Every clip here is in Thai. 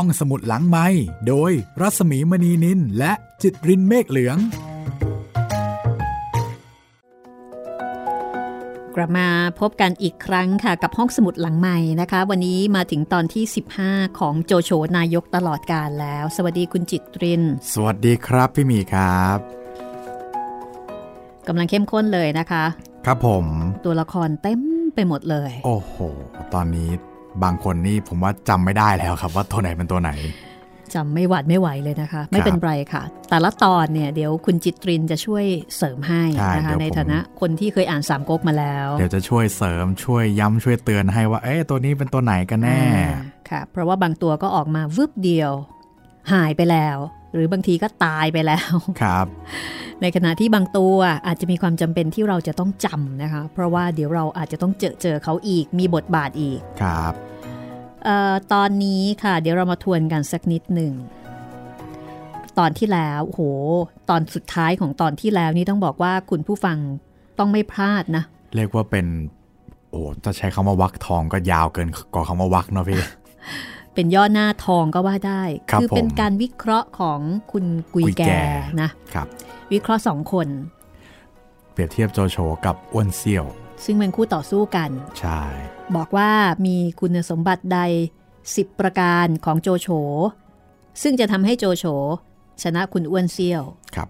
ห้องสมุดหลังไม้โดยรัสมีมณีนินและจิตรินเมฆเหลือง กลับมาพบกันอีกครั้งค่ะกับห้องสมุดหลังใหม่นะคะ วันนี้มาถึงตอนที่ 15 ของโจโฉนายกตลอดกาลแล้ว สวัสดีคุณจิตริน สวัสดีครับพี่มีครับกำลังเข้มข้นเลยนะคะ ครับผม ตัวละครเต็มไปหมดเลย โอ้โห ตอนนี้ บางคนนี่ผมว่าจำไม่ได้แล้วครับ ว่าตัวไหนเป็นตัวไหนจำไม่หวัดไม่ไหวเลยนะคะ ไม่เป็นไรค่ะ แต่ละตอนเนี่ยเดี๋ยวคุณจิตรินจะช่วยเสริมให้ใช่นะคะเดี๋ยวในผมฐานะคนที่เคยอ่านสามก๊กมาแล้ว เดี๋ยวจะช่วยเสริมช่วยย้ำช่วยเตือนให้ว่าเอ๊ะตัวนี้เป็นตัวไหนกันแน่อ่าค่ะ เพราะว่าบางตัวก็ออกมาวืบเดียว หายไปแล้ว หรือบางทีก็ตายไปแล้วครับ ในขณะที่บางตัวอาจจะมีความจำเป็นที่เราจะต้องจำนะคะ เพราะว่าเดี๋ยวเราอาจจะต้องเจอเจอเขาอีกมีบทบาทอีกครับเออ ตอนนี้ค่ะ เดี๋ยวเรามาทวนกันสักนิดหนึ่ง ตอนที่แล้วโห ตอนสุดท้ายของตอนที่แล้วนี่ต้องบอกว่าคุณผู้ฟังต้องไม่พลาดนะ เรียกว่าเป็นโอ้จะใช้คำว่าวักทองก็ยาวเกินกว่าคำว่าวักเนาะพี่เป็นย่อหน้าทองก็ว่าได้ครับอเป็นผมการวิเคราะห์ของคุณกุยกุยแก่แก่นะครับ วิเคราะห์สองคน เปรียบเทียบโจโฉกับอ้วนเซี่ยว ซึ่งเป็นคู่ต่อสู้กัน ใช่ บอกว่ามีคุณสมบัติใด 10 ประการของโจโฉ ซึ่งจะทำให้โจโฉชนะคุณอ้วนเซี่ยว ครับ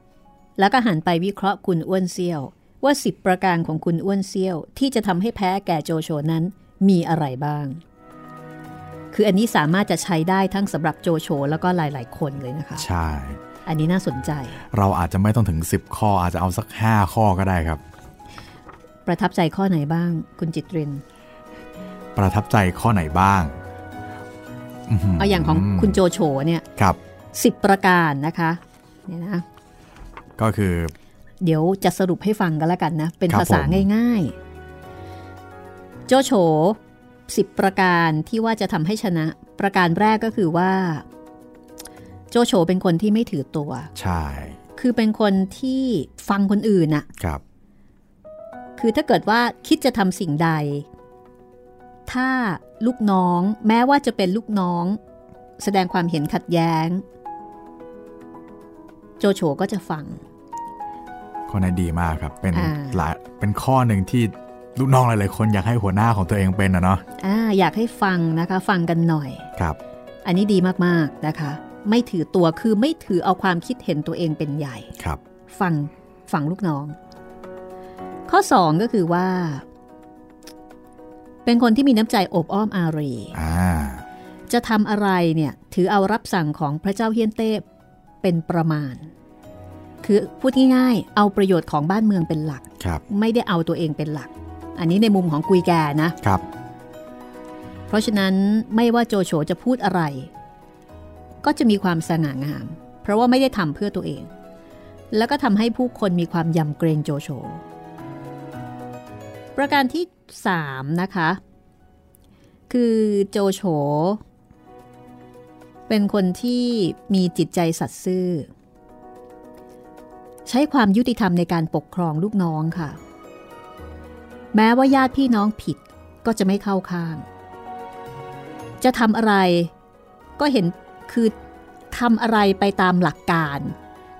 แล้วก็หันไปวิเคราะห์คุณอ้วนเซี่ยว ว่า 10 ประการของคุณอ้วนเซี่ยว ที่จะทำให้แพ้แก่โจโฉนั้นมีอะไรบ้าง คืออันนี้สามารถจะใช้ได้ทั้งสำหรับโจโฉแล้วก็หลาย ๆ คนเลยนะคะ ใช่ อันนี้น่าสนใจ เราอาจจะไม่ต้องถึง 10 ข้ออาจจะเอาสัก 5 ข้อก็ได้ครับ ประทับใจข้อไหนบ้าง คุณจิตริน ประทับใจข้อไหนบ้างหืเอาอย่างของคุณโจโฉเนี่ยครับสิบประการนะคะเนี่ยนะก็คือ เดี๋ยวจะสรุปให้ฟังกันแล้วกันนะ เป็นครับภาษาผมง่ายๆ โจโฉสิบประการที่ว่าจะทำให้ชนะ ประการแรกก็คือว่า โจโฉเป็นคนที่ไม่ถือตัว ใช่ คือเป็นคนที่ฟังคนอื่นน่ะครับ คือถ้าเกิดว่าคิดจะทำสิ่งใด ถ้าลูกน้องแม้ว่าจะเป็นลูกน้อง แสดงความเห็นขัดแย้ง โจโฉก็จะฟังข้อนั้นดีมากครับ เป็นอ่าหลายเป็นข้อหนึ่งที่ลูกน้องหลายๆคนอยากให้หัวหน้าของตัวเองเป็นนะเนาะอ่าอยากให้ฟังนะคะฟังกันหน่อยครับ อันนี้ดีมากๆนะคะ ไม่ถือตัวคือไม่ถือเอาความคิดเห็นตัวเองเป็นใหญ่ครับ ฟังฟังลูกน้อง ข้อ 2 ก็คือว่า เป็นคนที่มีน้ำใจโอบอ้อมอารีอ่าจะทำอะไรเนี่ยถือเอารับสั่งของพระเจ้าเฮียนเต้เป็นประมาณ คือพูดง่ายๆ เอาประโยชน์ของบ้านเมืองเป็นหลักครับไม่ได้เอาตัวเองเป็นหลัก อันนี้ในมุมของกุยแกนะครับ เพราะฉะนั้นไม่ว่าโจโฉจะพูดอะไร ก็จะมีความสง่างาม เพราะว่าไม่ได้ทำเพื่อตัวเอง แล้วก็ทำให้ผู้คนมีความยำเกรงโจโฉ ประการที่ 3 นะคะ คือโจโฉเป็นคนที่มีจิตใจสัตย์ซื่อ ใช้ความยุติธรรมในการปกครองลูกน้องค่ะ แม้ว่าญาติพี่น้องผิดก็จะไม่เข้าข้าง จะทำอะไรก็เห็นคือทำอะไรไปตามหลักการ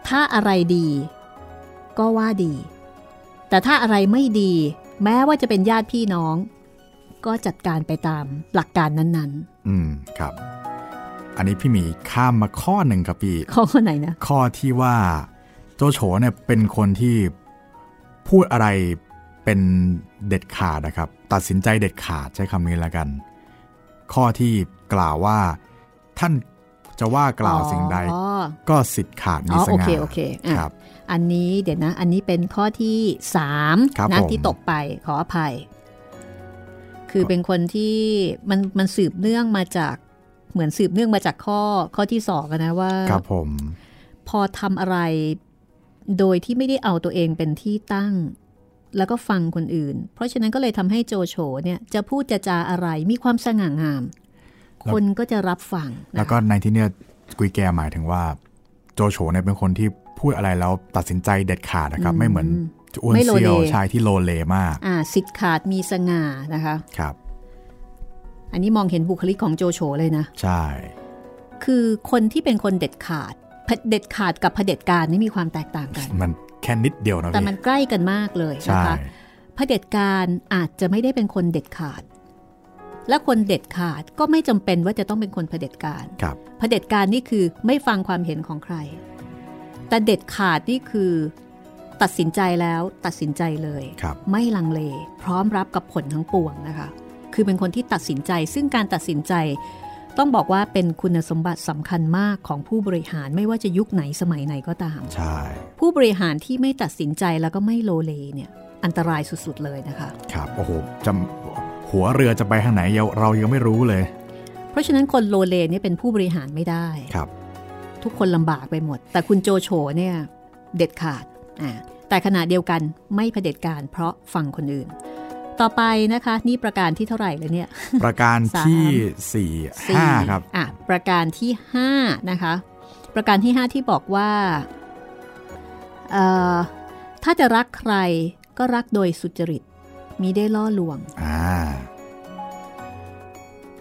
ถ้าอะไรดี ก็ว่าดี แต่ถ้าอะไรไม่ดี แม้ว่าจะเป็นญาติพี่น้อง ก็จัดการไปตามหลักการนั้นอืมครับ อันนี้พี่หมีข้ามมาข้อหนึ่งครับพี่ๆข้อไหนนะ ข้อที่ว่าโจโฉเนี่ยเป็นคนที่พูดอะไรเป็นเด็ดขาดนะครับ ตัดสินใจเด็ดขาดใช้คำนี้แล้วกัน ข้อที่กล่าวว่าท่านจะว่ากล่าวสิ่งใดอ๋อก็สิทธิ์ขาดมีอ๋อสโอง่าเคโอเคอะครับ อันนี้เดี๋ยวนะ อันนี้เป็นข้อที่สามครับนะผมที่ตกไปขออภัย คือเป็นคนที่มันมันสืบเนื่องมาจากเหมือนสืบเนื่องมาจากข้อข้อที่สองอะนะว่าครับผมพอทำอะไรโดยที่ไม่ได้เอาตัวเองเป็นที่ตั้ง แล้วก็ฟังคนอื่น เพราะฉะนั้นก็เลยทำให้โจโฉเนี่ยจะพูดจะจาอะไรมีความสง่างาม คนก็จะรับฟังนะคะแล้วก็ในที่เนี่ยกุยแกหมายถึงว่า โจโฉเนี่ยเป็นคนที่ พูดอะไรแล้วตัดสินใจเด็ดขาดนะครับ ไม่เหมือนอ้วนไม่โลเซีเลยวชายที่โลเลมาก อ่าสิทธิ์ขาดมีสง่านะคะครับ อันนี้มองเห็นบุคลิกของโจโฉเลยนะ ใช่ คือคนที่เป็นคนเด็ดขาดเด็ดขาดกับเผด็จการนี่มีความแตกต่างกัน มันแค่นิดเดียวนะแต่มันใกล้กันมากเลยนะคะเผด็จการอาจจะไม่ได้เป็นคนเด็ดขาด และคนเด็ดขาดก็ไม่จำเป็นว่าจะต้องเป็นคนเผด็จการครับเผด็จการนี่คือไม่ฟังความเห็นของใคร แต่เด็ดขาดนี่คือ ตัดสินใจแล้วตัดสินใจเลยไม่ลังเล พร้อมรับกับผลทั้งปวงนะคะ คือเป็นคนที่ตัดสินใจ ซึ่งการตัดสินใจต้องบอกว่าเป็นคุณสมบัติสำคัญมากของผู้บริหารไม่ว่าจะยุคไหนสมัยไหนก็ตาม ใช่ ผู้บริหารที่ไม่ตัดสินใจแล้วก็ไม่โลเลเนี่ย อันตรายสุดๆเลยนะคะ ครับ โอ้โหจำหัวเรือจะไปทางไหนเรายังไม่รู้เลย เพราะฉะนั้นคนโลเลนี่เป็นผู้บริหารไม่ได้ ครับ ทุกคนลำบากไปหมด แต่คุณโจโฉเนี่ยเด็ดขาดอ่าแต่ขณะเดียวกันไม่เผด็จการเพราะฟังคนอื่น ต่อไปนะคะ นี่ประการที่เท่าไหร่เลยเนี่ย ประการที่สี่ห้าครับอะประการที่ห้านะคะ ประการที่ห้าที่บอกว่าเอ่อถ้าจะรักใครก็รักโดยสุจริตมีได้ล่อลวงอ่า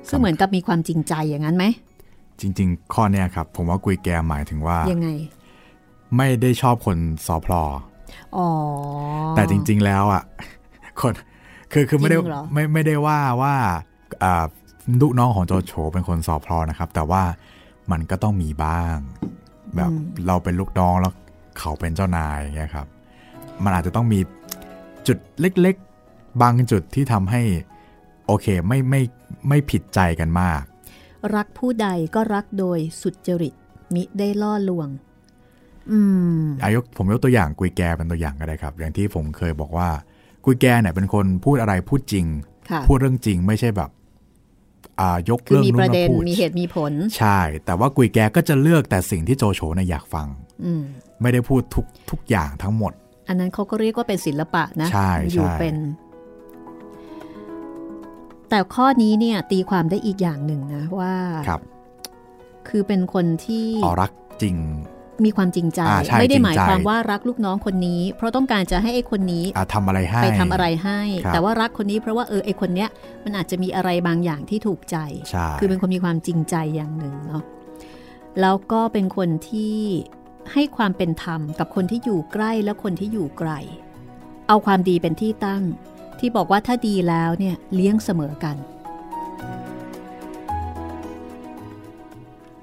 ซึ่งเหมือนกับมีความจริงใจอย่างนั้นไหม จริง ๆ ข้อเนี้ยครับ ผมว่ากุยแกหมายถึงว่ายังไง ไม่ได้ชอบคนสอพลออ๋อแต่จริง ๆ แล้วอะ คนคือคือไม่ได้ไม่ไม่ได้ว่าว่าลูกน้องของโจโฉเป็นคนสอบพลอนะครับ แต่ว่ามันก็ต้องมีบ้าง แบบเราเป็นลูกน้องแล้วเขาเป็นเจ้านายอย่างเงี้ยครับ มันอาจจะต้องมีจุดเล็ก ๆ บางจุดที่ทำให้ โอเคไม่ไม่ไม่ผิดใจกันมาก รักผู้ใดก็รักโดยสุจริต มิได้ล่อลวง อืมอายกผมยกตัวอย่างกุยแกเป็นตัวอย่างก็ได้ครับ อย่างที่ผมเคยบอกว่า กุยแกเนี่ยเป็นคนพูดอะไรพูดจริง พูดเรื่องจริงไม่ใช่แบบยกเรื่องนู้นมาพูดมีเหตุมีผล ใช่ แต่ว่ากุยแกก็จะเลือกแต่สิ่งที่โจโฉเนี่ยอยากฟังไม่ได้พูดทุกทุกอย่างทั้งหมด อันนั้นเขาก็เรียกว่าเป็นศิลปะนะ ใช่อยู่เป็น แต่ข้อนี้เนี่ยตีความได้อีกอย่างหนึ่งนะว่าครับ คือเป็นคนที่อรักจริง มีความจริงใจไม่ได้หมายความว่ารักลูกน้องคนนี้ เพราะต้องการจะให้ไอ้คนนี้ทำอะไรให้ไปทำอะไรให้ แต่ว่ารักคนนี้เพราะว่าเออไอ้คนเนี้ยมันอาจจะมีอะไรบางอย่างที่ถูกใจ คือเป็นคนมีความจริงใจอย่างหนึ่งเนาะแล้วก็เป็นคนที่ให้ความเป็นธรรมกับคนที่อยู่ใกล้และคนที่อยู่ไกล เอาความดีเป็นที่ตั้ง ที่บอกว่าถ้าดีแล้วเนี่ยเลี้ยงเสมอกัน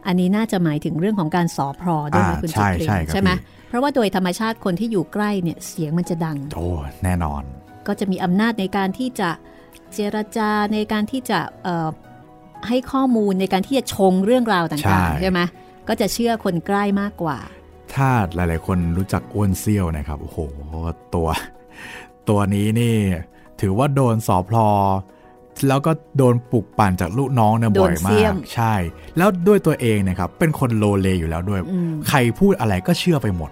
อันนี้น่าจะหมายถึงเรื่องของการสอพรด้วยนะคุณจิตรินใช่ไหมเพราะว่าโดยธรรมชาติคนที่อยู่ใกล้เนี่ยเสียงมันจะดังโอ้แน่นอน ก็จะมีอำนาจในการที่จะเจรจาในการที่จะให้ข้อมูลในการที่จะชงเรื่องราวต่างๆใช่ไหมก็จะเชื่อคนใกล้มากกว่า ถ้าหลายๆ คนรู้จักอ้วนเซี่ยวนะครับ โอ้โห ตัว ตัวนี้นี่ ถือว่าโดนสอพลอแล้วก็โดนปลุกปั่นจากลูกน้องเนี่ยบ่อยมาก ใช่ แล้วด้วยตัวเองนะครับเป็นคนโลเลอยู่แล้วด้วย ใครพูดอะไรก็เชื่อไปหมด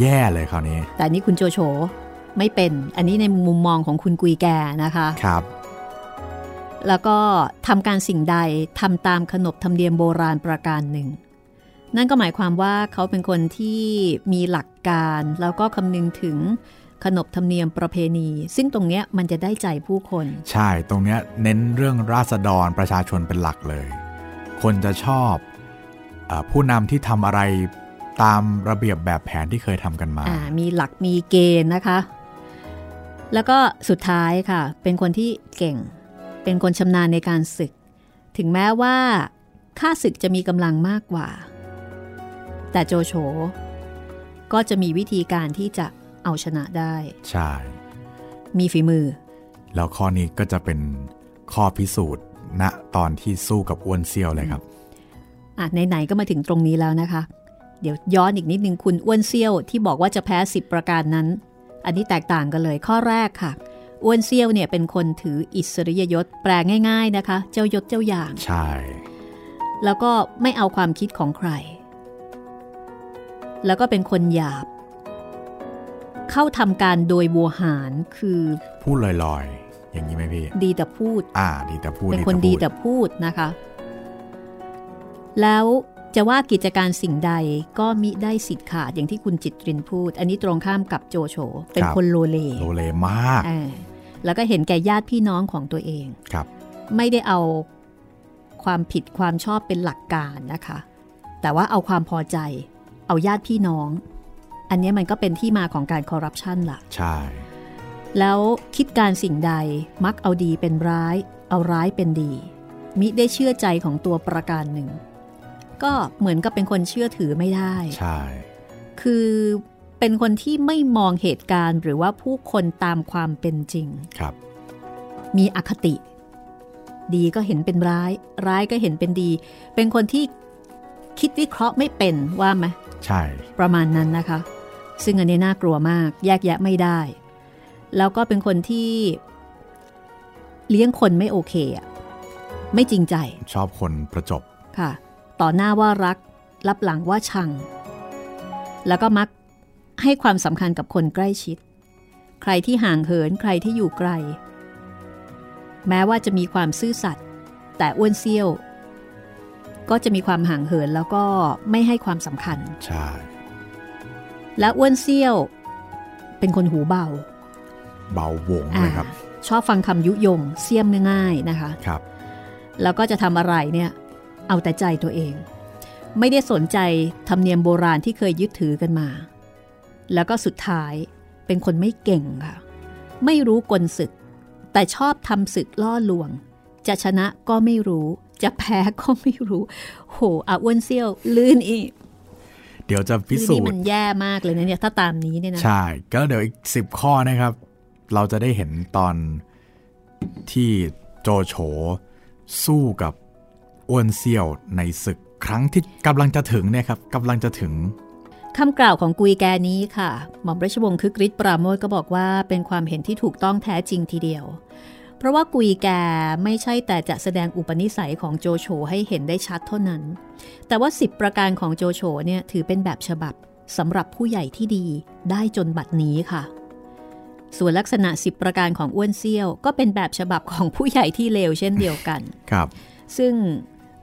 แย่เลยคราวนี้ แต่นี้คุณโจโฉไม่เป็น อันนี้ในมุมมองของคุณกุยแกนะคะครับแล้วก็ทำการสิ่งใดทำตามขนบธรรมเนียมโบราณประการหนึ่ง นั่นก็หมายความว่าเขาเป็นคนที่มีหลักการแล้วก็คำนึงถึง ขนบธรรมเนียมประเพณี ซึ่งตรงเนี้ยมันจะได้ใจผู้คน ใช่ตรงเนี้ยเน้นเรื่องราษฎรประชาชนเป็นหลักเลย คนจะชอบอผู้นำที่ทำอะไรตามระเบียบแบบแผนที่เคยทำกันมาามีหลักมีเกณฑ์นะคะ แล้วก็สุดท้ายค่ะ เป็นคนที่เก่ง เป็นคนชำนาญในการศึก ถึงแม้ว่าข้าศึกจะมีกำลังมากกว่า แต่โจโฉก็จะมีวิธีการที่จะ เอาชนะได้ ใช่ มีฝีมือ แล้วข้อนี้ก็จะเป็นข้อพิสูจน์ณตอนที่สู้กับอ้วนเซี่ยวเลยครับอะไหนๆก็มาถึงตรงนี้แล้วนะคะ เดี๋ยวย้อนอีกนิดนึงคุณอ้วนเซี่ยวที่บอกว่าจะแพ้สิบประการนั้น อันนี้แตกต่างกันเลยข้อแรกค่ะอ้วนเซี่ยวเนี่ยเป็นคนถืออิสริยยศแปลง่าย ๆนะคะ เจ้ายศเจ้าอย่าง ใช่ แล้วก็ไม่เอาความคิดของใคร แล้วก็เป็นคนหยาบ เข้าทำการโดยบัวหารคือ พูดลอยๆ อย่างนี้ไหมพี่ ดีแต่พูด อ่า ดีแต่พูด เป็นคนดีแต่พูดนะคะ แล้วจะว่ากิจการสิ่งใดก็มิได้สิทธิ์ขาดอย่างที่คุณจิตรินพูด อันนี้ตรงข้ามกับโจโฉเป็นคนโลเล โลเลมากแล้วก็เห็นแก่ญาติพี่น้องของตัวเองครับ ไม่ได้เอาความผิดความชอบเป็นหลักการนะคะ แต่ว่าเอาความพอใจ เอาญาติพี่น้อง อันนี้มันก็เป็นที่มาของการคอร์รัปชันล่ะ ใช่ แล้วคิดการสิ่งใดมักเอาดีเป็นร้าย เอาร้ายเป็นดี มิได้เชื่อใจของตัวประการหนึ่ง ก็เหมือนกับเป็นคนเชื่อถือไม่ได้ ใช่ คือเป็นคนที่ไม่มองเหตุการณ์ หรือว่าผู้คนตามความเป็นจริง ครับ มีอคติ ดีก็เห็นเป็นร้าย ร้ายก็เห็นเป็นดี เป็นคนที่คิดวิเคราะห์ไม่เป็นว่าไหมใช่ ประมาณนั้นนะคะ ซึ่งอันนี้น่ากลัวมากแยกแยะไม่ได้ แล้วก็เป็นคนที่เลี้ยงคนไม่โอเคอะไม่จริงใจ ชอบคนประจบค่ะ ต่อหน้าว่ารักรับหลังว่าชัง แล้วก็มักให้ความสำคัญกับคนใกล้ชิด ใครที่ห่างเหินใครที่อยู่ไกล แม้ว่าจะมีความซื่อสัตย์แต่อ้วนเซี่ยว ก็จะมีความห่างเหินแล้วก็ไม่ให้ความสำคัญ ใช่ และอ้วนเซี่ยว เป็นคนหูเบา เบาหวงเลยครับ ชอบฟังคำยุยงเสียมง่ายๆนะคะครับ แล้วก็จะทำอะไรเนี่ย เอาแต่ใจตัวเอง ไม่ได้สนใจธรรมเนียมโบราณที่เคยยึดถือกันมา แล้วก็สุดท้ายเป็นคนไม่เก่งค่ะ ไม่รู้กลศึก แต่ชอบทำศึกล่อลวง จะชนะก็ไม่รู้ จะแพ้ก็ไม่รู้ โหอาอ้วนเซี่ยว ลื่นอีก เดี๋ยวจะพิสูนี่จมันน์แย่มากเลยนะเนี่ยถ้าตามนี้เนี่ยนะ ใช่ ก็เดี๋ยวอีกสิบข้อนะครับ เราจะได้เห็นตอนที่โจโฉสู้กับอ้วนเซี่ยวในศึกครั้งที่กำลังจะถึงเนี่ยครับกำลังจะถึงคำกล่าวของกุยแกนี้ค่ะ หม่อมราชวงศ์คึกฤทธิ์ปราโมทก็บอกว่าเป็นความเห็นที่ถูกต้องแท้จริงทีเดียว เพราะว่ากุยแกไม่ใช่แต่จะแสดงอุปนิสัยของโจโฉให้เห็นได้ชัดเท่านั้น แต่ว่า 10 ประการของโจโฉเนี่ยถือเป็นแบบฉบับสำหรับผู้ใหญ่ที่ดีได้จนบัดนี้ค่ะ ส่วนลักษณะ 10 ประการของอ้วนเซี่ยว ก็เป็นแบบฉบับของผู้ใหญ่ที่เลวเช่นเดียวกัน ครับ ซึ่ง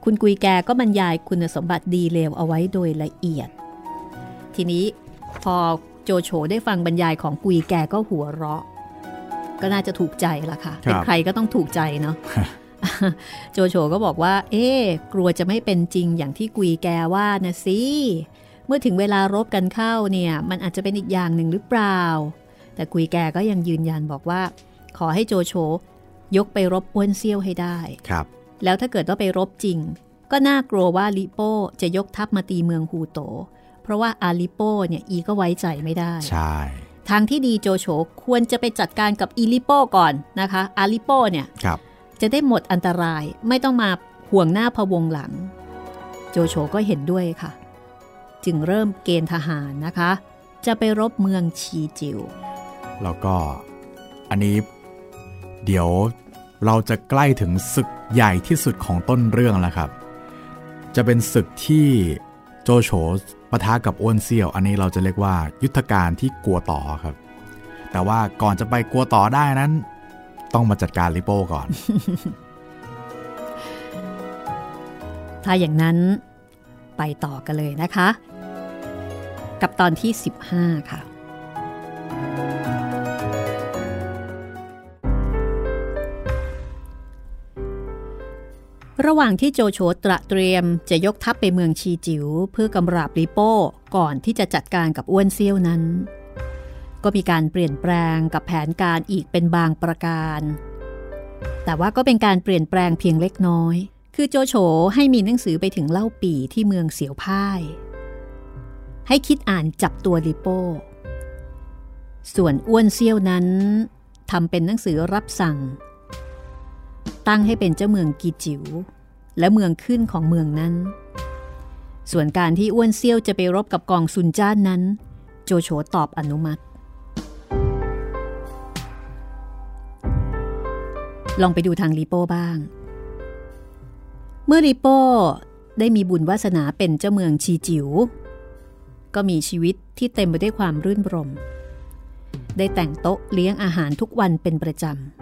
คุณกุยแกก็บรรยายคุณสมบัติดีเลวเอาไว้โดยละเอียด ทีนี้พอโจโฉได้ฟังบรรยายของกุยแกก็หัวเราะ ก็น่าจะถูกใจละค่ะครับเป็นใครก็ต้องถูกใจเนาะโจโฉก็บอกว่า เอ๊ะกลัวจะไม่เป็นจริงอย่างที่กุยแกว่านะสิเมื่อถึงเวลารบกันเข้าเนี่ยมันอาจจะเป็นอีกอย่างหนึ่งหรือเปล่า แต่กุยแกก็ยังยืนยันบอกว่า ขอให้โจโฉยกไปรบอ้วนเซี่ยวให้ได้ครับ แล้วถ้าเกิดว่าไปรบจริง ก็น่ากลัวว่าลิโป้จะยกทัพมาตีเมืองฮูโต เพราะว่าอาลิโป้เนี่ยอีก็ไว้ใจไม่ได้ ใช่ ทางที่ดีโจโฉควรจะไปจัดการกับอีลิโป้ก่อนนะคะอาลิโป้เนี่ยครับจะได้หมดอันตรายไม่ต้องมาห่วงหน้าพะวงหลัง โจโฉก็เห็นด้วยค่ะ จึงเริ่มเกณฑ์ทหารนะคะ จะไปรบเมืองชีจิว แล้วก็อันนี้เดี๋ยวเราจะใกล้ถึงศึกใหญ่ที่สุดของต้นเรื่องแล้วครับ จะเป็นศึกที่โจโฉ ปะทะกับอ้วนเซี่ยว อันนี้เราจะเรียกว่า ยุทธการที่กลัวต่อครับ แต่ว่าก่อนจะไปกลัวต่อได้นั้น ต้องมาจัดการลิโป้ก่อน ถ้าอย่างนั้นไปต่อกันเลยนะคะ กับตอนที่ 15 ค่ะ ระหว่างที่โจโฉตระเตรียมจะยกทัพไปเมืองชีจิวเพื่อกำราบลิโป้ก่อนที่จะจัดการกับอ้วนเซี่ยวนั้น ก็มีการเปลี่ยนแปลงกับแผนการอีกเป็นบางประการ แต่ว่าก็เป็นการเปลี่ยนแปลงเพียงเล็กน้อย คือโจโฉให้มีหนังสือไปถึงเล่าปีที่เมืองเสียวพ่าย ให้คิดอ่านจับตัวลิโป้ส่วนอ้วนเซี่ยวนั้นทำเป็นหนังสือรับสั่ง ตั้งให้เป็นเจ้าเมืองกีจิว๋วและเมืองขึ้นของเมืองนั้น ส่วนการที่อ้วนเซี่ยวจะไปรบกับกองซุนจ้านนั้น โจโฉตอบอนุมัติ ลองไปดูทางลิโป้บ้าง เมื่อริโป้ได้มีบุญวาสนาเป็นเจ้าเมืองชีจิว๋วก็มีชีวิตที่เต็มไปด้วยความรื่นรม ได้แต่งโต๊ะเลี้ยงอาหารทุกวันเป็นประจำ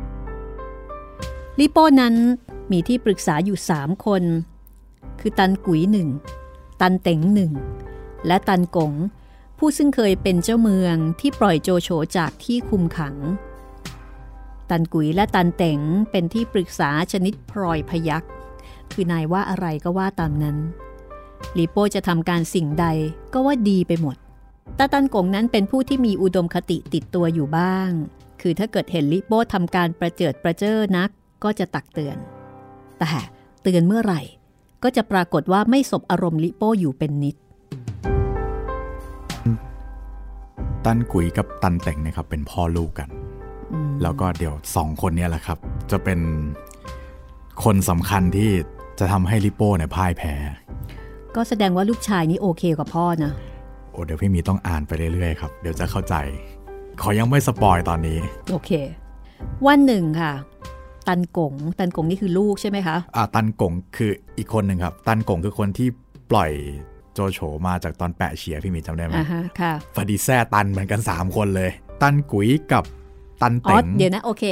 ลิโป้นั้นมีที่ปรึกษาอยู่สามคน คือตันกุ๋ยหนึ่ง ตันเต็งหนึ่ง และตันกง ผู้ซึ่งเคยเป็นเจ้าเมืองที่ปล่อยโจโฉจากที่คุมขัง ตันกุ๋ยและตันเต็งเป็นที่ปรึกษาชนิดพลอยพยักคือนายว่าอะไรก็ว่าตามนั้นลีโป้จะทำการสิ่งใดก็ว่าดีไปหมดตาตันกงนั้นเป็นผู้ที่มีอุดมคติติดตัวอยู่บ้าง คือถ้าเกิดเห็นลิโป้ทำการประเจิดประเจิอนัก ก็จะตักเตือน แต่เตือนเมื่อไหร่ ก็จะปรากฏว่าไม่สบอารมณ์ลิโป้อยู่เป็นนิด ตันกุยกับตันแต่งนะครับ เป็นพ่อลูกกัน แล้วก็เดี๋ยวสองคนนี้แหละครับ จะเป็นคนสำคัญที่จะทำให้ลิโป้เนี่ยพ่ายแพ้ ก็แสดงว่าลูกชายนี้โอเคกับพ่อนะ โอ้เดี๋ยวพี่มีต้องอ่านไปเรื่อยๆครับ เดี๋ยวจะเข้าใจ ขอยังไม่สปอยตอนนี้ โอเค วันหนึ่งค่ะ ตันกงตันกงนี่คือลูกใช่ไหมคะอ่าตันกงคืออีกคนหนึ่งครับ ตันกงคือคนที่ปล่อยโจโฉมาจากตอนแปะเฉียพี่มีจำได้ไหมอ่าฮะค่ะฟาดิแซ่ตันเหมือนกัน 3 คนเลย ตันกุยกับตันอ๋อเต็งเดี๋ยวนะโอเค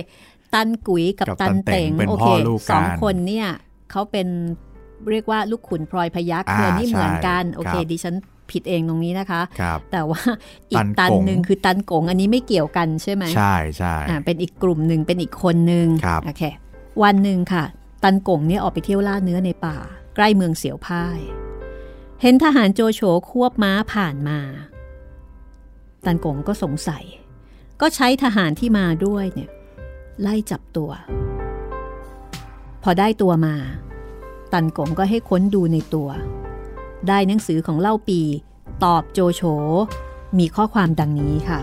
ตันกุ๋ยกับกับตันเต็งตันเต็งเป็นโอพ่เคอลูกกันสองคนเนี่ยเขาเป็นเรียกว่าลูกขุนพลอยพยักอ่าเธอนี่ใช่เหมือนกัน โอเคครับดิฉัน ผิดเองตรงนี้นะคะครับแต่ว่าอีตักนตันกงหนึ่งคือตันกงอันนี้ไม่เกี่ยวกันใช่ไหมใช่ใช่อ่าเป็นอีกกลุ่มหนึ่งเป็นอีกคนหนึ่งครับโอเควันหนึ่งค่ะ ตันกงเนี่ยออกไปเที่ยวล่าเนื้อในป่า ใกล้เมืองเสียวพ่าย เห็นทหารโจโฉควบม้าผ่านมา ตันกงก็สงสัย ก็ใช้ทหารที่มาด้วยเนี่ยไล่จับตัว พอได้ตัวมา ตันกงก็ให้ค้นดูในตัว ได้หนังสือของเล่าปี ตอบโจโฉมีข้อความดังนี้ค่ะ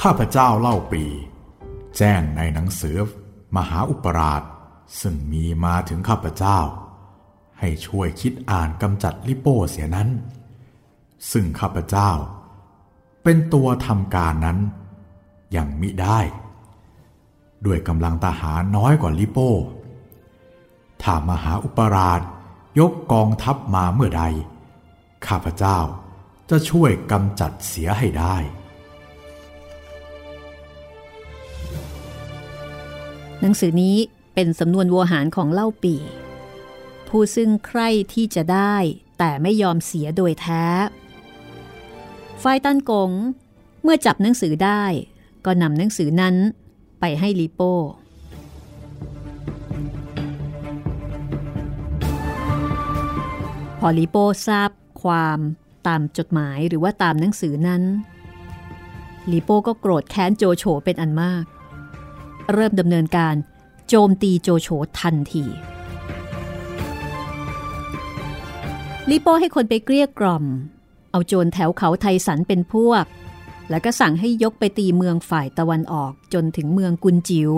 ข้าพเจ้าเล่าปี แจ้งในหนังสือมหาอุปราช ซึ่งมีมาถึงข้าพเจ้า ให้ช่วยคิดอ่านกำจัดลิโป้เสียนั้น ซึ่งข้าพเจ้า เป็นตัวทำการนั้นยังมิได้ ด้วยกำลังทหารน้อยกว่าลิโป้ถ้ามหาอุปราช ยกกองทัพมาเมื่อใด ข้าพเจ้าจะช่วยกำจัดเสียให้ได้ หนังสือนี้เป็นสำนวนวัวหารของเล่าปี ผู้ซึ่งใคร่ที่จะได้แต่ไม่ยอมเสียโดยแท้ ฝ่ายตันกง เมื่อจับหนังสือได้ ก็นำหนังสือนั้นไปให้ลิโป้ พอลิโป้ทราบความตามจดหมายหรือว่าตามหนังสือนั้นลิโป้ก็โกรธแค้นโจโฉเป็นอันมาก เริ่มดำเนินการโจมตีโจโฉทันทีลิโป้ให้คนไปเกลี้ยกล่อม เอาโจรแถวเขาไทสันเป็นพวก แล้วก็สั่งให้ยกไปตีเมืองฝ่ายตะวันออกจนถึงเมืองกุนจิว๋ว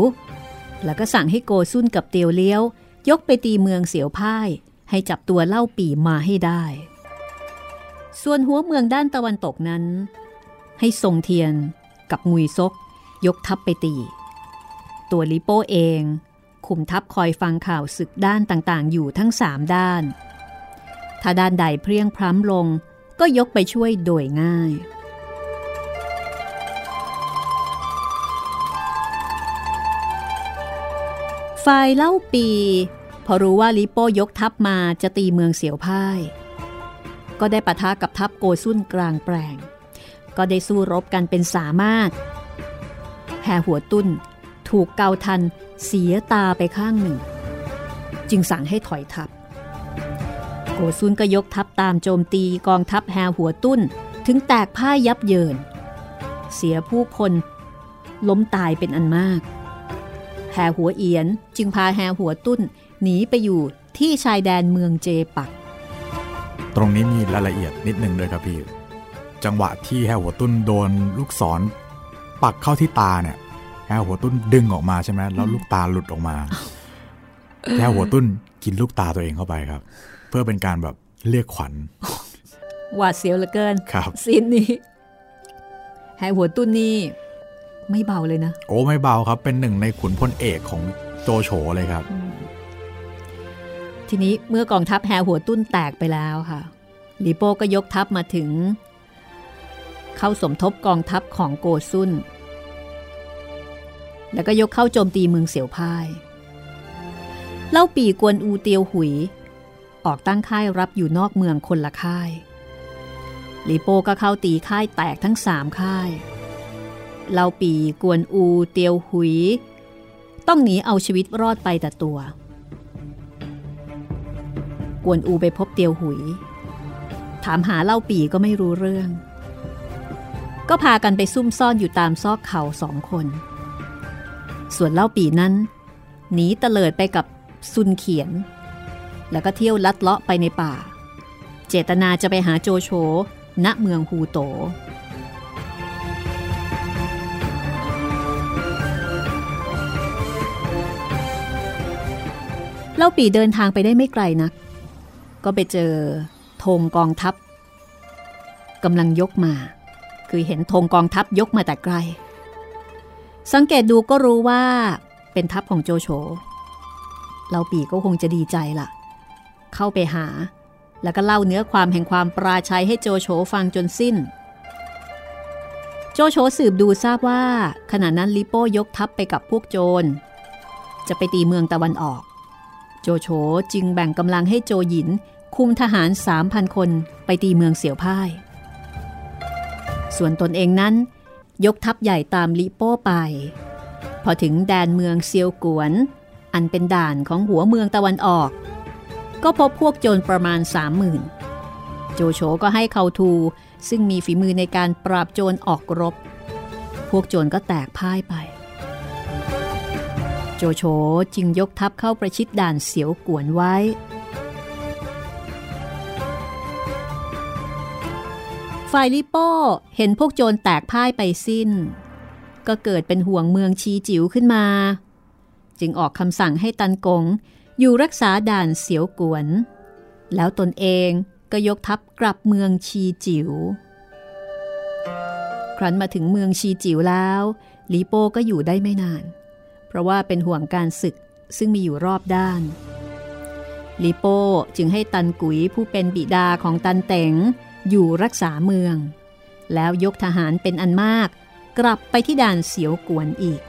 แล้วก็สั่งให้โกซุ่นกับเตียวเลี้ยว ยกไปตีเมืองเสียวพ่าย ให้จับตัวเล่าปีมาให้ได้ ส่วนหัวเมืองด้านตะวันตกนั้น ให้ทรงเทียนกับงุยซก ยกทัพไปตี ตัวลิโป้เองคุมทัพคอยฟังข่าวศึกด้านต่างๆ อยู่ทั้งสามด้าน ถ้าด้านใดเพรียงพร้ำลงก็ยกไปช่วยโดยง่ายฝ่ายเล่าปี พอรู้ว่าลิโป้ยกทัพมาจะตีเมืองเสียวพ่าย ก็ได้ปะทะกับทัพโกซุนกลางแปลง ก็ได้สู้รบกันเป็นสามารถ แห่หัวตุ้น ถูกเกาทันเสียตาไปข้างหนึ่ง จึงสั่งให้ถอยทัพ โกซุนก็ยกทัพตามโจมตีกองทัพแฮหัวตุ้นถึงแตกพ่ายยับเยิน เสียผู้คนล้มตายเป็นอันมากแฮหัวเอียนจึงพาแฮหัวตุ้น หนีไปอยู่ที่ชายแดนเมืองเจปัก ตรงนี้มีรายละเอียดนิดนึงด้วยครับพี่ จังหวะที่แฮหัวตุ้นโดนลูกศร ปักเข้าที่ตาเนี่ยแฮหัวตุ้นดึงออกมาใช่ไหมแล้วลูกตาหลุดออกมาแฮหัวตุ้นกินลูกตาตัวเองเข้าไปครับ เพื่อเป็นการแบบเรียกขวัญหวาดเสียวเหลือเกินครับซีนนี้แฮหัวตุ้นนี่ไม่เบาเลยนะ โอ้ไม่เบาครับ เป็นหนึ่งในขุนพลเอกของโจโฉเลยครับ ทีนี้เมื่อกองทัพแฮหัวตุ้นแตกไปแล้วค่ะลีโป้ก็ยกทัพมาถึง เข้าสมทบกองทัพของโกซุนแล้วก็ยกเข้าโจมตีเมืองเสียวพ่าย เล่าปีกวนอูเตียวหุย ออกตั้งค่ายรับอยู่นอกเมืองคนละค่ายลีโป้ก็เข้าตีค่ายแตกทั้งสามค่าย เล่าปีกวนอูเตียวหุย ต้องหนีเอาชีวิตรอดไปแต่ตัว กวนอูไปพบเตียวหุย ถามหาเล่าปีก็ไม่รู้เรื่อง ก็พากันไปซุ่มซ่อนอยู่ตามซอกเขาสองคน ส่วนเล่าปีนั้นหนีเตลิดไปกับซุนเขียน แล้วก็เที่ยวลัดเลาะไปในป่า เจตนาจะไปหาโจโฉณเมืองฮูโตเล่าปีเดินทางไปได้ไม่ไกลนัก ก็ไปเจอธงกองทัพกำลังยกมา คือเห็นธงกองทัพยกมาแต่ไกล สังเกตดูก็รู้ว่าเป็นทัพของโจโฉเล่าปีก็คงจะดีใจละ่ะ เข้าไปหา แล้วก็เล่าเนื้อความแห่งความปราชัยให้โจโฉฟังจนสิ้น โจโฉสืบดูทราบว่า ขณะนั้นลิโป้ยกทัพไปกับพวกโจร จะไปตีเมืองตะวันออก โจโฉจึงแบ่งกำลังให้โจหยิน คุมทหาร 3,000 คนไปตีเมืองเสี่ยวพ่าย ส่วนตนเองนั้น ยกทัพใหญ่ตามลิโป้ไป พอถึงแดนเมืองเซียวกวน อันเป็นด่านของหัวเมืองตะวันออก ก็พบพวกโจรประมาณ 30,000 โจโฉก็ให้เขาทูซึ่งมีฝีมือในการปราบโจรออกรบ พวกโจรก็แตกพ่ายไป โจโฉจึงยกทัพเข้าประชิดด่านเสียวกวนไว้ ฝ่ายลิโป้เห็นพวกโจรแตกพ่ายไปสิ้น ก็เกิดเป็นห่วงเมืองชีจิ๋วขึ้นมา จึงออกคำสั่งให้ตันกงอยู่รักษาด่านเสียวกวน แล้วตนเองก็ยกทัพกลับเมืองชีจิ๋ว ครั้นมาถึงเมืองชีจิ๋วแล้วลีโป้ก็อยู่ได้ไม่นาน เพราะว่าเป็นห่วงการศึกซึ่งมีอยู่รอบด้านลิโป้จึงให้ตันกุ๋ยผู้เป็นบิดาของตันเต๋ง อยู่รักษาเมือง แล้วยกทหารเป็นอันมาก กลับไปที่ด่านเสียวกวนอีก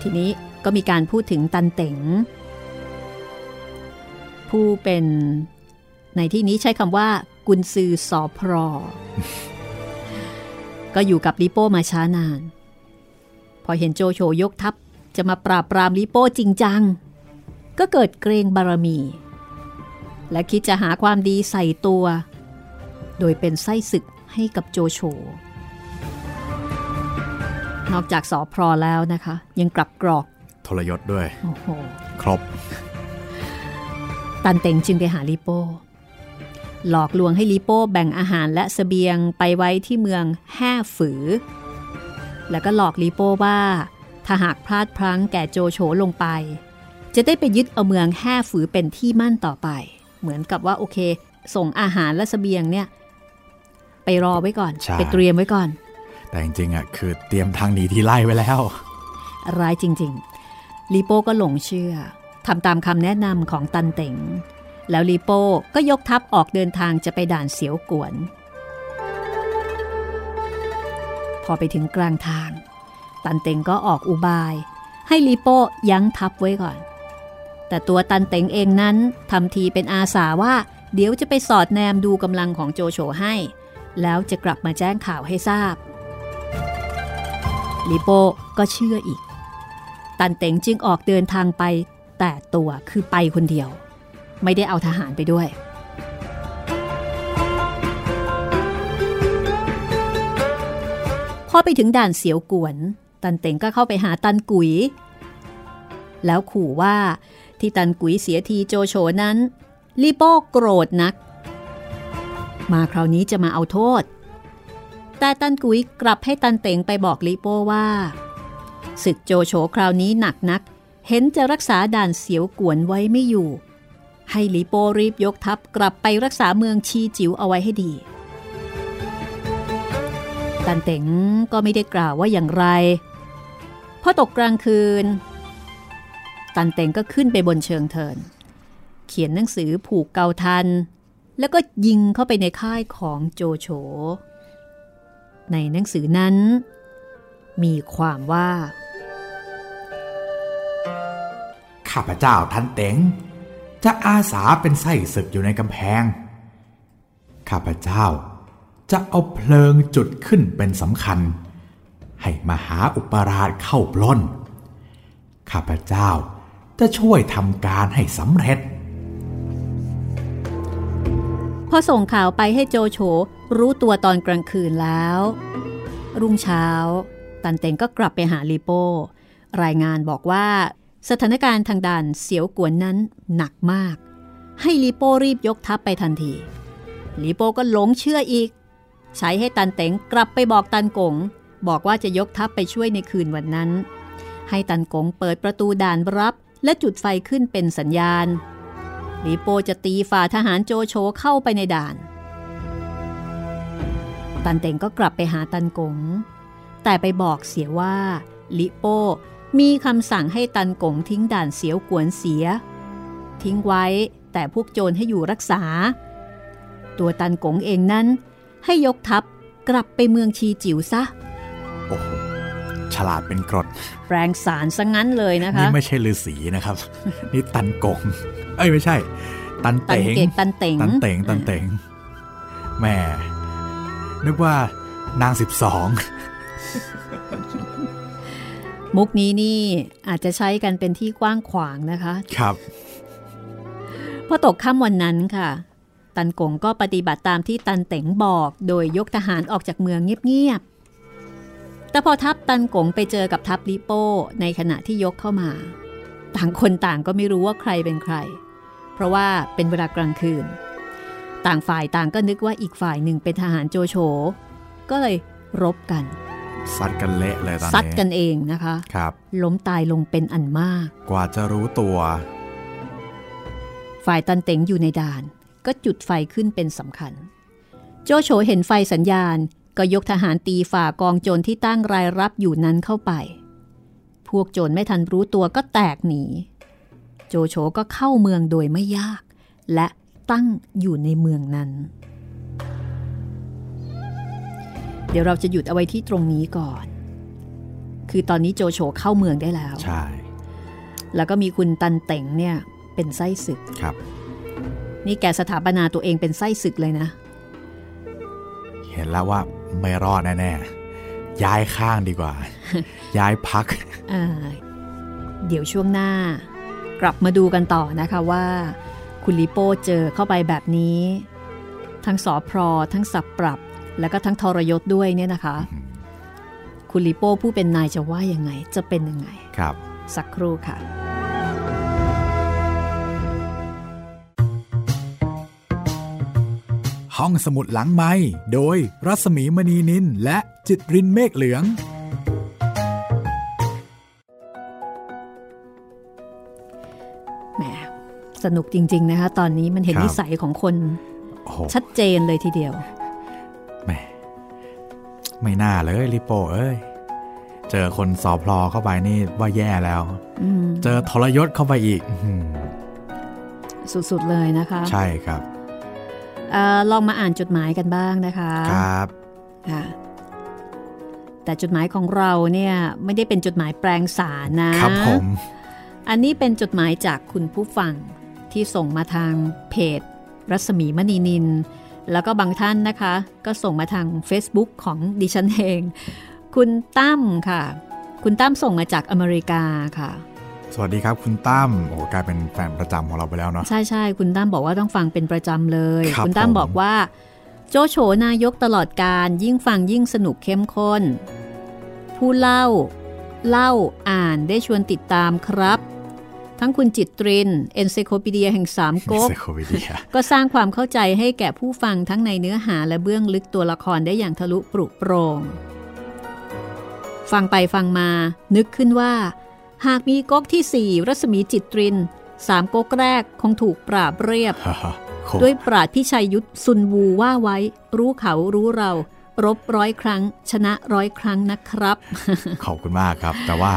ทีนี้ก็มีการพูดถึงตันเต๋งผู้เป็น ในที่นี้ใช้คำว่ากุนซือสอพรอ ก็อยู่กับลิโป้มาช้านาน พอเห็นโจโฉยกทัพจะมาปราบปรามลิโป้จริงจัง ก็เกิดเกรงบารมี และคิดจะหาความดีใส่ตัว โดยเป็นไส้ศึกให้กับโจโฉนอกจากสอพรอแล้วนะคะ ยังกลับกรอก ทรยศด้วย โอ้โห ครบ ตันเต็งจึงไปหาลิโป้ หลอกลวงให้ลิโป้แบ่งอาหารและสเสบียงไปไว้ที่เมืองแห่ฝือ แล้วก็หลอกลิโป้ว่า ถ้าหากพลาดพลั้งแก่โจโฉลงไป จะได้ไปยึดเอาเมืองแห่ฝือเป็นที่มั่นต่อไป เหมือนกับว่าโอเค ส่งอาหารและสเสบียงเนี่ยไปรอไว้ก่อน ไปเตรียมไว้ก่อน แต่จริงๆอะคือเตรียมทางหนีที่ไล่ไว้แล้วร้ายจริง ๆลิโป้ก็หลงเชื่อทำตามคำแนะนำของตันเต๋งแล้วลีโป้ก็ยกทัพออกเดินทางจะไปด่านเสียวกวน พอไปถึงกลางทาง ตันเต็งก็ออกอุบาย ให้ลีโป้ยั้งทัพไว้ก่อน แต่ตัวตันเต็งเองนั้นทำทีเป็นอาสาว่า เดี๋ยวจะไปสอดแนมดูกำลังของโจโฉให้ แล้วจะกลับมาแจ้งข่าวให้ทราบลีโปก็เชื่ออีก ตันเต็งจึงออกเดินทางไป แต่ตัวคือไปคนเดียว ไม่ได้เอาทหารไปด้วยพอไปถึงด่านเสียวกวน ตันเต็งก็เข้าไปหาตันกุย แล้วขู่ว่า ที่ตันกุ๋ยเสียทีโจโฉนั้นลีโป้โกรธนัก มาคราวนี้จะมาเอาโทษ แต่ตันกุ๋ยกลับให้ตันเต็งไปบอกลีโป้ว่าศึกโจโฉคราวนี้หนักนัก เห็นจะรักษาด่านเสียวกวนไว้ไม่อยู่ ให้ลีโป้รีบยกทัพกลับไปรักษาเมืองชีจิ๋วเอาไว้ให้ดี ตันเต๋งก็ไม่ได้กล่าวว่าอย่างไรพอตกกลางคืน ตันเต๋งก็ขึ้นไปบนเชิงเทิน เขียนหนังสือผูกเกาทัน แล้วก็ยิงเข้าไปในค่ายของโจโฉ ในหนังสือนั้น มีความว่า ข้าพเจ้าทันเต๋งจะอาสาเป็นไส้ศึกอยู่ในกำแพง ข้าพเจ้าจะเอาเพลิงจุดขึ้นเป็นสำคัญ ให้มหาอุปราชเข้าปล้น ข้าพเจ้า จะช่วยทำการให้สำเร็จ พอส่งข่าวไปให้โจโฉรู้ตัวตอนกลางคืนแล้ว รุ่งเช้า ตันเต็งก็กลับไปหาลีโป้ รายงานบอกว่าสถานการณ์ทางด่านเสียวกวนนั้นหนักมาก ให้ลีโป้รีบยกทัพไปทันที ลีโป้ก็หลงเชื่ออีก ใช้ให้ตันเต็งกลับไปบอกตันกง บอกว่าจะยกทัพไปช่วยในคืนวันนั้น ให้ตันกงเปิดประตูด่านรับ และจุดไฟขึ้นเป็นสัญญาณลีโปจะตีฝ่าทหารโจโฉเข้าไปในด่าน ตันเต็งก็กลับไปหาตันกง แต่ไปบอกเสียว่าลิโป้มีคำสั่งให้ตันกงทิ้งด่านเสียวกวนเสีย ทิ้งไว้แต่พวกโจรให้อยู่รักษา ตัวตันกงเองนั้นให้ยกทัพกลับไปเมืองชีจิ๋วซะ โอ้โห ฉลาดเป็นกรด แปลงสารซะงั้นเลยนะคะ นี่ไม่ใช่ฤาษีนะครับ นี่ตันกง เอ้ยไม่ใช่ ตันตันเตงเกกตันเต็งตันเตงตันเตงแหม่นึกว่านางสิบสองมุกนี้นี่อาจจะใช้กันเป็นที่กว้างขวางนะคะ ครับพอตกค่ำวันนั้นค่ะ ตันกงก็ปฏิบัติตามที่ตันเต๋งบอก โดยยกทหารออกจากเมืองเงียบๆ แต่พอทัพตันกงไปเจอกับทัพลิโป้ในขณะที่ยกเข้ามา ต่างคนต่างก็ไม่รู้ว่าใครเป็นใคร เพราะว่าเป็นเวลากลางคืน ต่างฝ่ายต่างก็นึกว่าอีกฝ่ายหนึ่งเป็นทหารโจโฉก็เลยรบกันซัดกันเละเลยตอนนี้ซัดกันเองนะคะครับล้มตายลงเป็นอันมาก กว่าจะรู้ตัว ฝ่ายตันเต็งอยู่ในด่าน ก็จุดไฟขึ้นเป็นสำคัญ โจโฉเห็นไฟสัญญาณ ก็ยกทหารตีฝ่ากองโจรที่ตั้งรายรับอยู่นั้นเข้าไป พวกโจรไม่ทันรู้ตัวก็แตกหนี โจโฉก็เข้าเมืองโดยไม่ยาก และตั้งอยู่ในเมืองนั้น เดี๋ยวเราจะหยุดเอาไว้ที่ตรงนี้ก่อน คือตอนนี้โจโฉเข้าเมืองได้แล้ว ใช่ แล้วก็มีคุณตันเต็งเนี่ยเป็นไส้ศึก ครับ นี่แกสถาปนาตัวเองเป็นไส้ศึกเลยนะ เห็นแล้วว่า ไม่รอดแน่ๆ ย้ายข้างดีกว่า ย้ายพักอ่าเดี๋ยวช่วงหน้า กลับมาดูกันต่อนะคะว่า คุณลิโป้เจอเข้าไปแบบนี้ ทั้งสอพรทั้งสับปรับ แล้วก็ทั้งทรยศด้วยเนี่ยนะคะ คุณลิโป้ผู้เป็นนายจะว่ายังไงจะเป็นยังไง ครับ สักครู่ค่ะ ห้องสมุดหลังไม้โดยรัสมีมณีนินและจิตรินเมฆเหลือง แหม สนุกจริง ๆ นะคะ ตอนนี้มันเห็นครับนิสัยของคนโอ้โหชัดเจนเลยทีเดียว แหม ไม่น่าเลยลิโป้เอ้ย เจอคนสอพลอเข้าไปนี่ว่าแย่แล้วอืมเจอทรยศเข้าไปอีกอื้อหือสุด ๆ เลยนะคะ ใช่ครับเออลองมาอ่านจดหมายกันบ้างนะคะครับค่ะแต่จดหมายของเราเนี่ยไม่ได้เป็นจดหมายแปลงสารนะครับผมอันนี้เป็นจดหมายจากคุณผู้ฟังที่ส่งมาทางเพจ รัศมีมณีนิน แล้วก็บางท่านนะคะ ก็ส่งมาทาง Facebook ของดิฉันเอง คุณตั้มค่ะ คุณตั้มส่งมาจากอเมริกาค่ะ สวัสดีครับคุณตั้มโอ้กลายเป็นแฟนประจำของเราไปแล้วเนาะใช่ใช่คุณตั้มบอกว่าต้องฟังเป็นประจำเลยครับณตั้มผมบอกว่า โจโฉนายกตลอดการยิ่งฟังยิ่งสนุกเข้มข้น ผู้เล่า เล่าอ่านได้ชวนติดตามครับ ทั้งคุณจิตรินเอนไซโคปีเดียแห่งสามมิก๊กเซโควิเดียก็สร้างความเข้าใจให้แก่ผู้ฟังทั้งในเนื้อหาและเบื้องลึกตัวละครได้อย่างทะลุปรุโปรงฟังไปฟังมานึกขึ้นว่า หากมีก๊กที่สี่รัศมีจิตรินสามก๊กแรกคงถูกปราบเรียบฮ่าฮ่าโคด้วยปราดพิชัยยุทธซุนวูว่าไว้ รู้เขารู้เรา รบร้อยครั้ง ชนะร้อยครั้งนะครับ ขอบคุณมากครับ แต่ว่า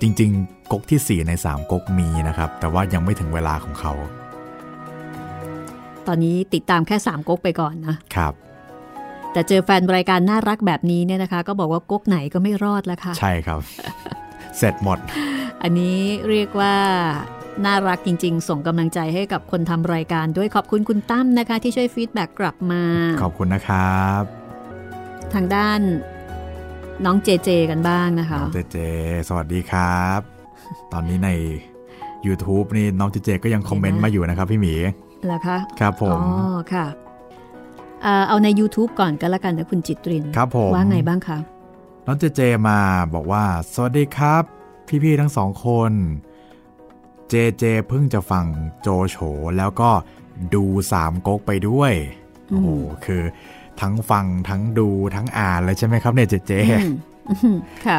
จริง ๆก๊กที่ 4 ใน 3ก๊กมีนะครับ แต่ว่ายังไม่ถึงเวลาของเขา ตอนนี้ติดตามแค่สามก๊กไปก่อนนะครับแต่เจอแฟนรายการน่ารักแบบนี้เนี่ยนะคะ ก็บอกว่าก๊กไหนก็ไม่รอดแล้วค่ะ ใช่ครับ เสร็จหมด อันนี้เรียกว่าน่ารักจริง ๆ ส่งกำลังใจให้กับคนทำรายการด้วยขอบคุณคุณตั้มนะคะ ที่ช่วยฟีดแบ็กกลับมา ขอบคุณนะครับ ทางด้านน้องเจเจกันบ้างนะคะน้องเจเจ สวัสดีครับ ตอนนี้ใน YouTube นี่น้องเจเจก็ยังคอมเมนต์มาอยู่นะครับพี่หมีเหรอคะ ครับผอ๋อมค่ะเอ่อเอาใน YouTube ก่อนก็แล้วกันนะคุณจิตริน ครับผม ว่าไงบ้างคะ น้องเจเจมาบอกว่า สวัสดีครับ พี่ๆทั้งสองคนเจเจเพิ่งจะฟังโจโฉแล้วก็ดูสามก๊กไปด้วยอืมโอ้โหคือทั้งฟังทั้งดูทั้งอ่านเลยใช่ไหมครับเนี่ยเจเจอืมอืมค่ะ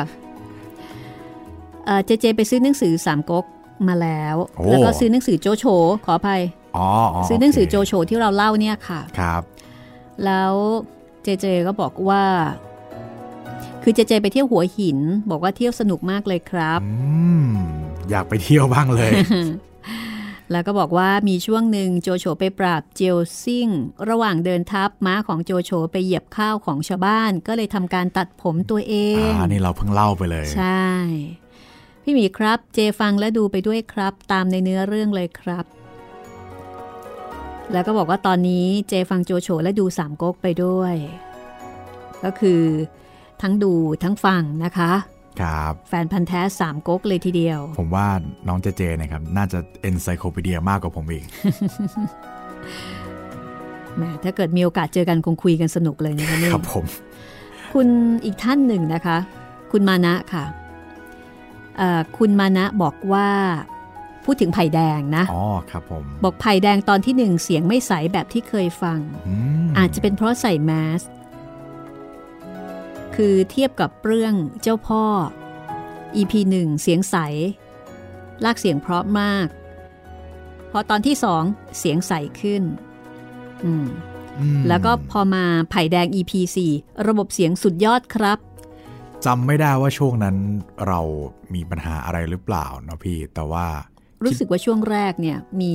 เอ่อเจเจไปซื้อหนังสือสามก๊กมาแล้วโอ้แล้วก็ซื้อหนังสือโจโฉขออภัยอ๋อซื้อหนังสือโเคโจโฉที่เราเล่าเนี่ยค่ะครับ แล้วเจเจก็บอกว่า คือเจเจไปเที่ยวหัวหิน บอกว่าเที่ยวสนุกมากเลยครับอืมอยากไปเที่ยวบ้างเลย แล้วก็บอกว่ามีช่วงหนึ่งโจโฉไปปราบเจียวซิ่ง ระหว่างเดินทัพม้าของโจโฉไปเหยียบข้าวของชาวบ้าน ก็เลยทำการตัดผมตัวเองอ่านี่เราเพิ่งเล่าไปเลย ใช่ พี่หมีครับ เจฟังและดูไปด้วยครับ ตามในเนื้อเรื่องเลยครับแล้วก็บอกว่าตอนนี้เจฟังโจโฉและดูสามก๊กไปด้วย ก็คือ ทั้งดูทั้งฟังนะคะครับแฟนพันธ์แท้สามก๊กเลยทีเดียว ผมว่าน้องเจเจเนะครับ น่าจะเอนไซโคปีเดียมากกว่าผมอีกแหมถ้าเกิดมีโอกาสเจอกันคงคุยกันสนุกเลยนะคะเนี่ยครับผม คุณอีกท่านหนึ่งนะคะ คุณมานะค่ะเอ่อคุณมานะบอกว่าพูดถึงไผ่แดงนะอ๋อครับผม บอกไผ่แดงตอนที่หนึ่งเสียงไม่ใสแบบที่เคยฟังอืมอาจจะเป็นเพราะใส่แมส คือเทียบกับเรื่องเจ้าพ่อ EP 1 เสียงใส ลากเสียงเพราะมาก พอตอนที่สองเสียงใสขึ้นอืมอืมแล้วก็พอมาไผ่แดง EP 4ระบบเสียงสุดยอดครับจำไม่ได้ว่าช่วงนั้นเรามีปัญหาอะไรหรือเปล่าเนาะพี่ แต่ว่า รู้สึกว่าช่วงแรกเนี่ยมี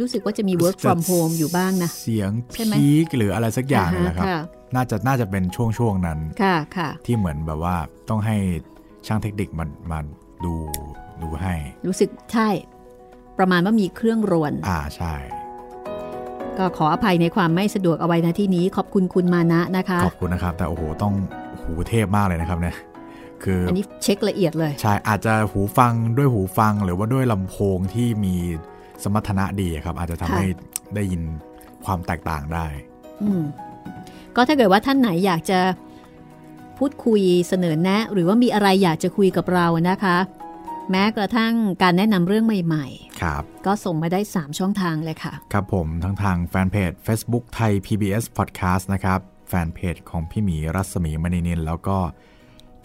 รู้สึกว่าจะมี work from home อยู่บ้างนะ เสียงใช่ไหมพีคหรืออะไรสักอย่างนี่แหละครับอ่าฮะน่าจะน่าจะเป็นช่วงช่วงนั้นค่ะค่ะที่เหมือนแบบว่าต้องให้ช่างเทคนิคมามาดูดูให้ รู้สึกใช่ ประมาณว่ามีเครื่องรวนอ่าใช่ ก็ขออภัยในความไม่สะดวกเอาไว้นะที่นี้ ขอบคุณคุณมานะนะคะ ขอบคุณนะครับ แต่โอ้โหต้องหูเทพมากเลยนะครับเนี่ย คืออันนี้เช็คละเอียดเลย ใช่อาจจะหูฟังด้วยหูฟังหรือว่าด้วยลำโพงที่มีสมรรถนะดีครับ อาจจะทำค่ะให้ได้ยินความแตกต่างได้อืมก็ถ้าเกิดว่าท่านไหนอยากจะพูดคุยเสนอแนะ หรือว่ามีอะไรอยากจะคุยกับเรานะคะ แม้กระทั่งการแนะนำเรื่องใหม่ครับๆก็ส่งมาได้ 3 ช่องทางเลยค่ะ ครับผมทั้งทางแฟนเพจ Facebook ไทย PBS Podcast นะครับ แฟนเพจของพี่หมีรัศมีมณีนินแล้วก็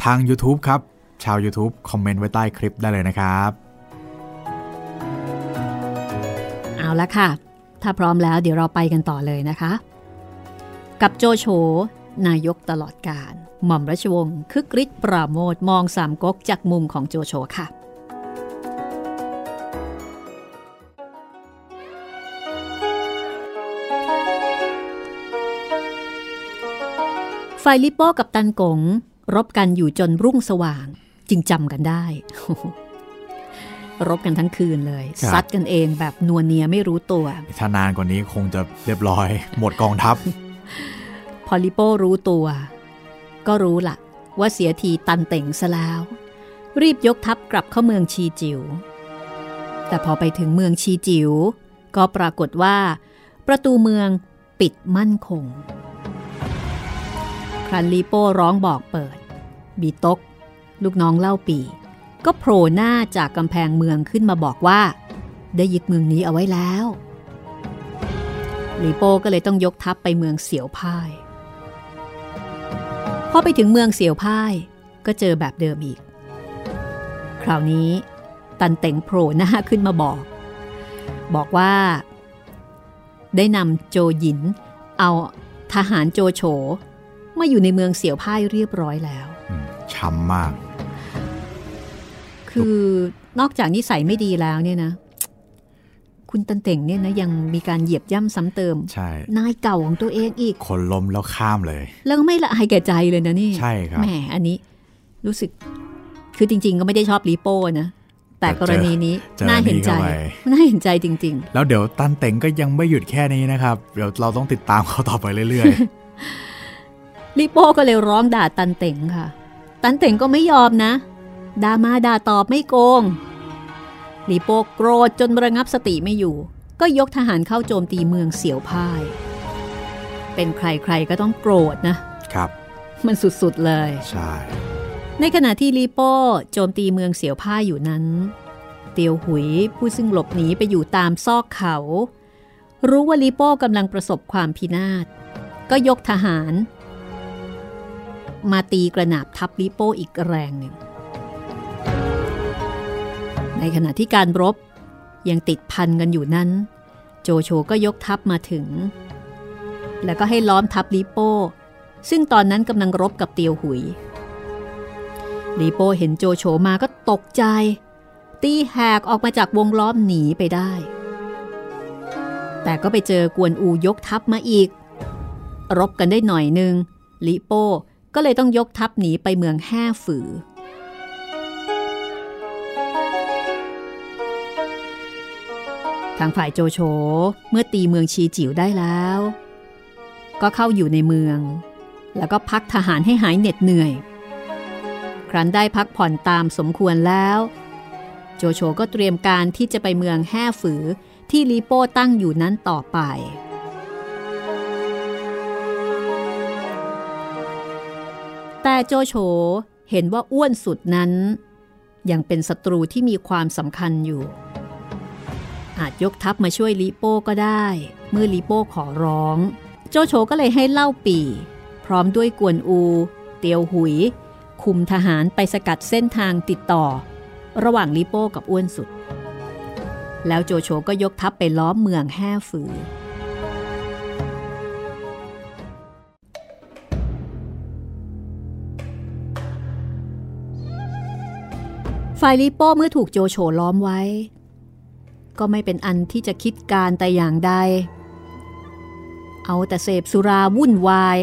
ทาง YouTube ครับ ชาว YouTube คอมเมนต์ไว้ใต้คลิปได้เลยนะครับ เอาละค่ะ ถ้าพร้อมแล้วเดี๋ยวเราไปกันต่อเลยนะคะ กับโจโฉนายกตลอดการ หม่อมราชวงศ์คึกฤทธิ์ปราโมทมองสามก๊กจากมุมของโจโฉค่ะฝ่ายลิปโป้กับตันกง รบกันอยู่จนรุ่งสว่าง จึงจำกันได้ รบกันทั้งคืนเลยครับซัดกันเองแบบนัวเนียไม่รู้ตัวถ้านานกว่านี้คงจะเรียบร้อย หมดกองทัพ พอลิโป้รู้ตัว ก็รู้ละว่าเสียทีตันเต่งซะแล้ว รีบยกทัพกลับเข้าเมืองชีจิวแต่พอไปถึงเมืองชีจิวก็ปรากฏว่า ประตูเมืองปิดมั่นคง ครันลีโป้ร้องบอกเปิด บีตก ลูกน้องเล่าปี ก็โผล่หน้าจากกำแพงเมืองขึ้นมาบอกว่า ได้ยึดเมืองนี้เอาไว้แล้วลีโป้ก็เลยต้องยกทัพไปเมืองเสียวพ่ายพอไปถึงเมืองเสียวพ่ายก็เจอแบบเดิมอีก คราวนี้ ตันเต็งโผล่หน้าขึ้นมาบอก บอกว่า ได้นำโจหยิน เอาทหารโจโฉ มาอยู่ในเมืองเสียวพ่ายเรียบร้อยแล้วอืมช้ำมาก คือนอกจากนิสัยไม่ดีแล้วเนี่ยนะ คุณตันเต่งเนี่ยนะยังมีการเหยียบย่ำซ้ำเติม ใช่ นายเก่าของตัวเองอีก คนล้มแล้วข้ามเลย แล้วก็ไม่ละอายแก่ใจเลยนะนี่ ใช่ครับ แหม อันนี้รู้สึก คือจริง ๆ ก็ไม่ได้ชอบลีโป้นะแต่กรณีนี้เจอน่าเห็นใจนี่เข้าไปน่าเห็นใจจริงแล้วเดี๋ยวตันเต็งก็ยังไม่หยุดแค่นี้นะครับ เดี๋ยวเราต้องติดตามเขาต่อไปเรื่อย ๆ ลีโป้ก็เลยร้องด่าตันเต่งค่ะ ตันเต่งก็ไม่ยอมนะ ด่ามาด่าตอบไม่โกงลีโป้โกรธจนระงับสติไม่อยู่ ก็ยกทหารเข้าโจมตีเมืองเสียวพ่าย เป็นใครๆก็ต้องโกรธนะ ครับ มันสุดๆเลย ใช่ ในขณะที่ลีโป้โจมตีเมืองเสียวพ่ายอยู่นั้น เตียวหุยผู้ซึ่งหลบหนีไปอยู่ตามซอกเขา รู้ว่าลีโป้กำลังประสบความพินาศ ก็ยกทหาร มาตีกระหนาบทับลีโป้อีกแรงหนึ่ง ในขณะที่การรบยังติดพันกันอยู่นั้น โจโฉก็ยกทัพมาถึง แล้วก็ให้ล้อมทัพลีโป้ ซึ่งตอนนั้นกำลังรบกับเตียวหุยลีโป้เห็นโจโฉมาก็ตกใจ ตีแหกออกมาจากวงล้อมหนีไปได้ แต่ก็ไปเจอกวนอูยกทัพมาอีก รบกันได้หน่อยนึงลิโป้ ก็เลยต้องยกทัพหนีไปเมืองแห่ฝือ ทางฝ่ายโจโฉเมื่อตีเมืองชีจิ๋วได้แล้ว ก็เข้าอยู่ในเมือง แล้วก็พักทหารให้หายเหน็ดเหนื่อย ครั้นได้พักผ่อนตามสมควรแล้ว โจโฉก็เตรียมการที่จะไปเมืองแห่ฝือที่ลีโป้ตั้งอยู่นั้นต่อไป แต่โจโฉเห็นว่าอ้วนสุดนั้น ยังเป็นศัตรูที่มีความสำคัญอยู่ อาจยกทัพมาช่วยลีโป้ก็ได้ เมื่อลีโป้ขอร้อง โจโฉก็เลยให้เล่าปีพร้อมด้วยกวนอู เตียวหุย คุมทหารไปสกัดเส้นทางติดต่อ ระหว่างลีโป้กับอ้วนสุด แล้วโจโฉก็ยกทัพไปล้อมเมืองแห่ฝือ ฝ่ายลีโป้เมื่อถูกโจโฉล้อมไว้ ก็ไม่เป็นอันที่จะคิดการแต่อย่างใด เอาแต่เสพสุราวุ่นวาย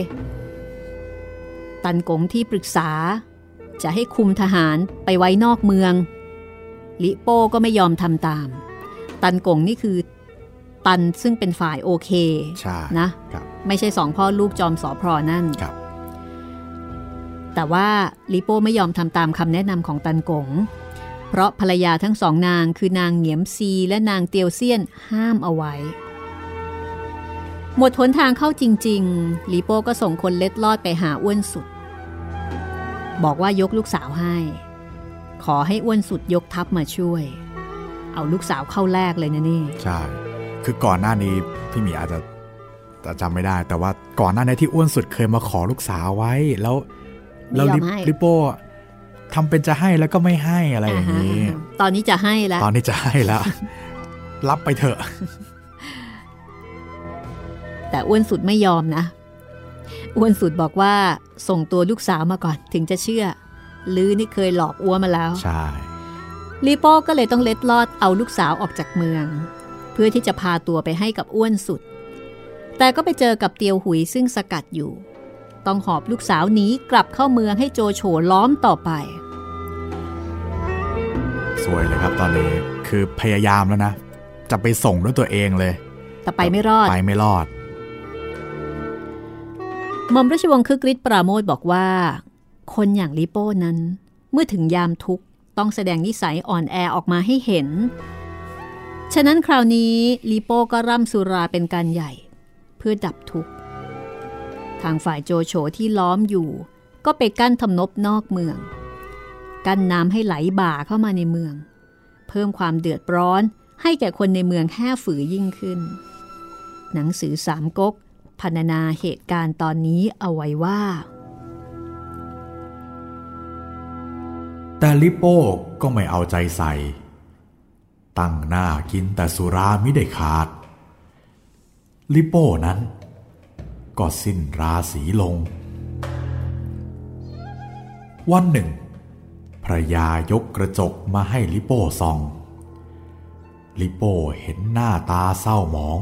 ตันกงที่ปรึกษา จะให้คุมทหารไปไว้นอกเมือง ลิโป้ก็ไม่ยอมทำตาม ตันกงนี่คือตันซึ่งเป็นฝ่ายโอเคใช่นะครับไม่ใช่สองพ่อลูกจอมสอพรนั่นครับแต่ว่าลิโป้ไม่ยอมทำตามคำแนะนำของตันกง เพราะภรรยาทั้งสองนางคือนางเหงียมซีและนางเตียวเซียนห้ามเอาไว้ หมดหนทางเข้าจริงๆลีโป้ก็ส่งคนเล็ดลอดไปหาอ้วนสุด บอกว่ายกลูกสาวให้ ขอให้อ้วนสุดยกทัพมาช่วย เอาลูกสาวเข้าแลกเลยนะนี่ ใช่ คือก่อนหน้านี้พี่หมีอาจจะจะจำไม่ได้ แต่ว่าก่อนหน้านี้ที่อ้วนสุดเคยมาขอลูกสาวไว้แล้วแล้วไม่ยอมลิปให้ลิโป้ ทำเป็นจะให้แล้วก็ไม่ให้อะไรอย่างนี้อ่าฮะตอนนี้จะให้แล้ว ตอนนี้จะให้แล้ว รับไปเถอะ แต่อ้วนสุดไม่ยอมนะ อ้วนสุดบอกว่าส่งตัวลูกสาวมาก่อนถึงจะเชื่อ ลือนี่เคยหลอกอ้วมาแล้ว ใช่ลีโป้ก็เลยต้องเล็ดลอดเอาลูกสาวออกจากเมือง เพื่อที่จะพาตัวไปให้กับอ้วนสุด แต่ก็ไปเจอกับเตียวหุยซึ่งสกัดอยู่ ต้องหอบลูกสาวหนีกลับเข้าเมืองให้โจโฉล้อมต่อไป สวยเลยครับตอนนี้คือพยายามแล้วนะ จะไปส่งด้วยตัวเองเลย แต่ไปไม่รอดไปไม่รอดหม่อมราชวงศ์คึกฤทธิ์ปราโมทบอกว่า คนอย่างลิโป้นั้น เมื่อถึงยามทุกข์ต้องแสดงนิสัยอ่อนแอออกมาให้เห็น ฉะนั้นคราวนี้ลิโป้ก็ร่ำสุราเป็นการใหญ่ เพื่อดับทุกข์ ทางฝ่ายโจโฉที่ล้อมอยู่ ก็ไปกั้นทำนบนอกเมือง กั้นน้ำให้ไหลบ่าเข้ามาในเมือง เพิ่มความเดือดร้อนให้แก่คนในเมืองแห่ฝือยิ่งขึ้น หนังสือสามก๊กพรรณนาเหตุการณ์ตอนนี้เอาไว้ว่าแต่ลิโป้ก็ไม่เอาใจใส่ ตั้งหน้ากินแต่สุรามิได้ขาด ลิโป้นั้น ก็สิ้นราศีลง วันหนึ่ง ระยายกกระจกมาให้ลิโป้ส่อง ลิโป้เห็นหน้าตาเศร้าหมอง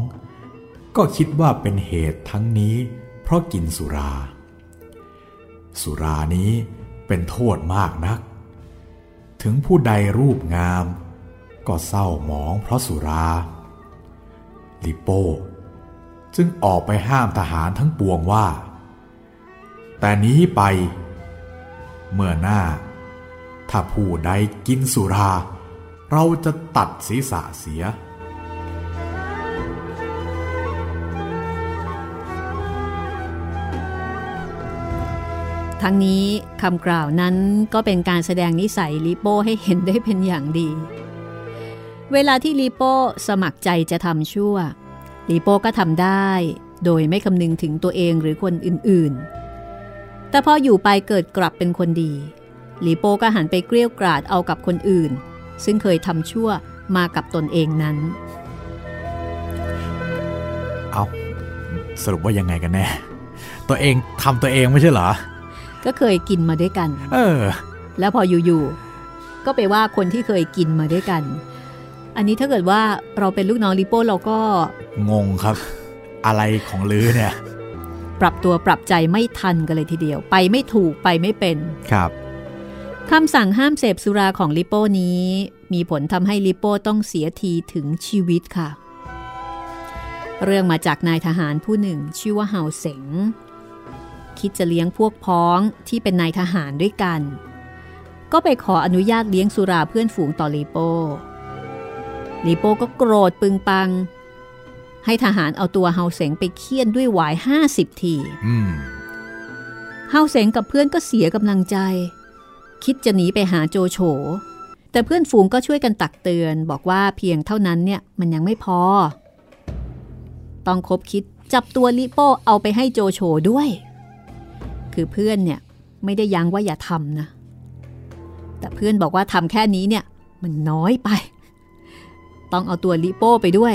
ก็คิดว่าเป็นเหตุทั้งนี้เพราะกินสุรา สุรานี้เป็นโทษมากนัก ถึงผู้ใดรูปงาม ก็เศร้าหมองเพราะสุรา ลิโป้จึงออกไปห้ามทหารทั้งปวงว่า แต่นี้ไป เมื่อหน้า ถ้าผู้ใดกินสุรา เราจะตัดศีรษะเสีย ทั้งนี้คำกล่าวนั้นก็เป็นการแสดงนิสัยลิโป้ให้เห็นได้เป็นอย่างดี เวลาที่ลิโป้สมัครใจจะทำชั่วลิโป้ก็ทำได้ โดยไม่คำนึงถึงตัวเองหรือคนอื่นๆ แต่พออยู่ไปเกิดกลับเป็นคนดี ลิโป้ก็หันไปเกลี้ยกล่อดเอากับคนอื่น ซึ่งเคยทำชั่วมากับตนเองนั้น เอาสรุปว่ายังไงกันแน่ ตัวเองทำตัวเองไม่ใช่เหรอ ก็เคยกินมาด้วยกัน เออ แล้วพออยู่ๆก็ไปว่าคนที่เคยกินมาด้วยกัน อันนี้ถ้าเกิดว่าเราเป็นลูกน้องลิโป้เราก็ งงครับ อะไรของลือเนี่ย ปรับตัวปรับใจไม่ทันกันเลยทีเดียว ไปไม่ถูกไปไม่เป็น ครับ คำสั่งห้ามเสพสุราของลิโป้นี้ มีผลทำให้ลิโป้ต้องเสียทีถึงชีวิตค่ะ เรื่องมาจากนายทหารผู้หนึ่งชื่อว่าเฮาเสงคิดจะเลี้ยงพวกพ้องที่เป็นนายทหารด้วยกัน ก็ไปขออนุญาตเลี้ยงสุราเพื่อนฝูงต่อลีโป้ลีโป้ก็โกรธปึงปัง ให้ทหารเอาตัวเฮาเสงไปเคี่ยนด้วยหวายห้าสิบทีเฮาเสงกับเพื่อนก็เสียกำลังใจ คิดจะหนีไปหาโจโฉแต่เพื่อนฝูงก็ช่วยกันตักเตือนบอกว่าเพียงเท่านั้นเนี่ยมันยังไม่พอ ต้องคบคิดจับตัวลิโป้เอาไปให้โจโฉด้วย คือเพื่อนเนี่ยไม่ได้ยั้งว่าอย่าทำนะ แต่เพื่อนบอกว่าทำแค่นี้เนี่ยมันน้อยไป ต้องเอาตัวลิโป้ไปด้วย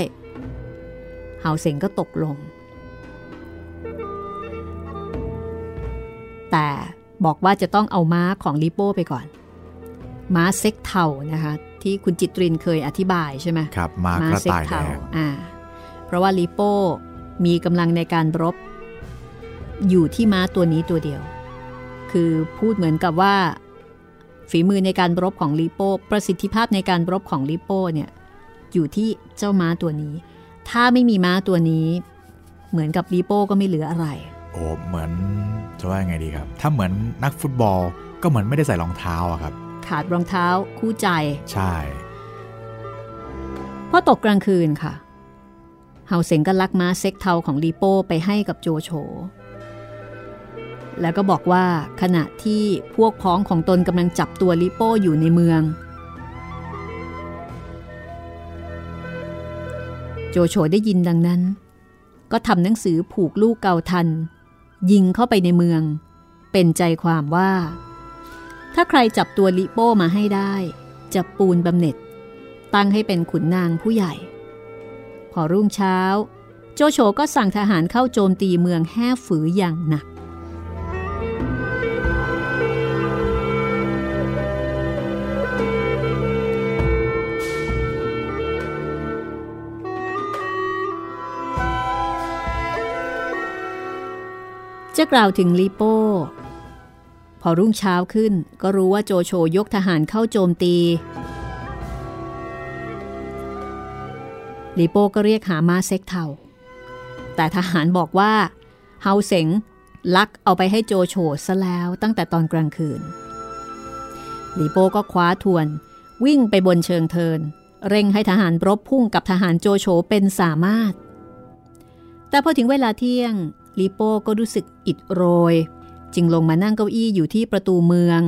เฮาเซงก็ตกลง แต่ บอกว่าจะต้องเอาม้าของลิโป้ไปก่อน ม้าเซ็กเทานะคะที่คุณจิตรินเคยอธิบายใช่ไหมครับม้ากระต่ายแดงอ่าเพราะว่าลิโป้มีกำลังในการรบ อยู่ที่ม้าตัวนี้ตัวเดียว คือพูดเหมือนกับว่า ฝีมือในการรบของลิโป้ประสิทธิภาพในการรบของลิโป้เนี่ยอยู่ที่เจ้าม้าตัวนี้ ถ้าไม่มีม้าตัวนี้ เหมือนกับลิโป้ก็ไม่เหลืออะไร โอ้เหมือน จะว่าไงดีครับ ถ้าเหมือนนักฟุตบอลก็เหมือนไม่ได้ใส่รองเท้าอะครับ ขาดรองเท้าคู่ใจ ใช่พอตกกลางคืนค่ะ เฮาเซงก็ลักม้าเซ็กเทาของลีโป้ไปให้กับโจโฉ แล้วก็บอกว่าขณะที่พวกพ้องของตนกำลังจับตัวลิโป้อยู่ในเมือง โจโฉได้ยินดังนั้น ก็ทำหนังสือผูกลูกเกาทัน ยิงเข้าไปในเมือง เป็นใจความว่า ถ้าใครจับตัวลิโป้มาให้ได้ จะปูนบำเหน็จ ตั้งให้เป็นขุนนางผู้ใหญ่ พอรุ่งเช้า โจโฉก็สั่งทหารเข้าโจมตีเมืองแห่ฝืออย่างหนัก จะกล่าวถึงลีโป้ พอรุ่งเช้าขึ้นก็รู้ว่าโจโฉยกทหารเข้าโจมตีลีโป้ก็เรียกหามาเซ็กเทาแต่ทหารบอกว่าเฮาเสงลักเอาไปให้โจโฉซะแล้วตั้งแต่ตอนกลางคืนลีโป้ก็คว้าทวน วิ่งไปบนเชิงเทิน เร่งให้ทหารรบพุ่งกับทหารโจโฉเป็นสามารถ แต่พอถึงเวลาเที่ยง ลิโป้ก็รู้สึกอิดโรย จึงลงมานั่งเก้าอี้อยู่ที่ประตูเมือง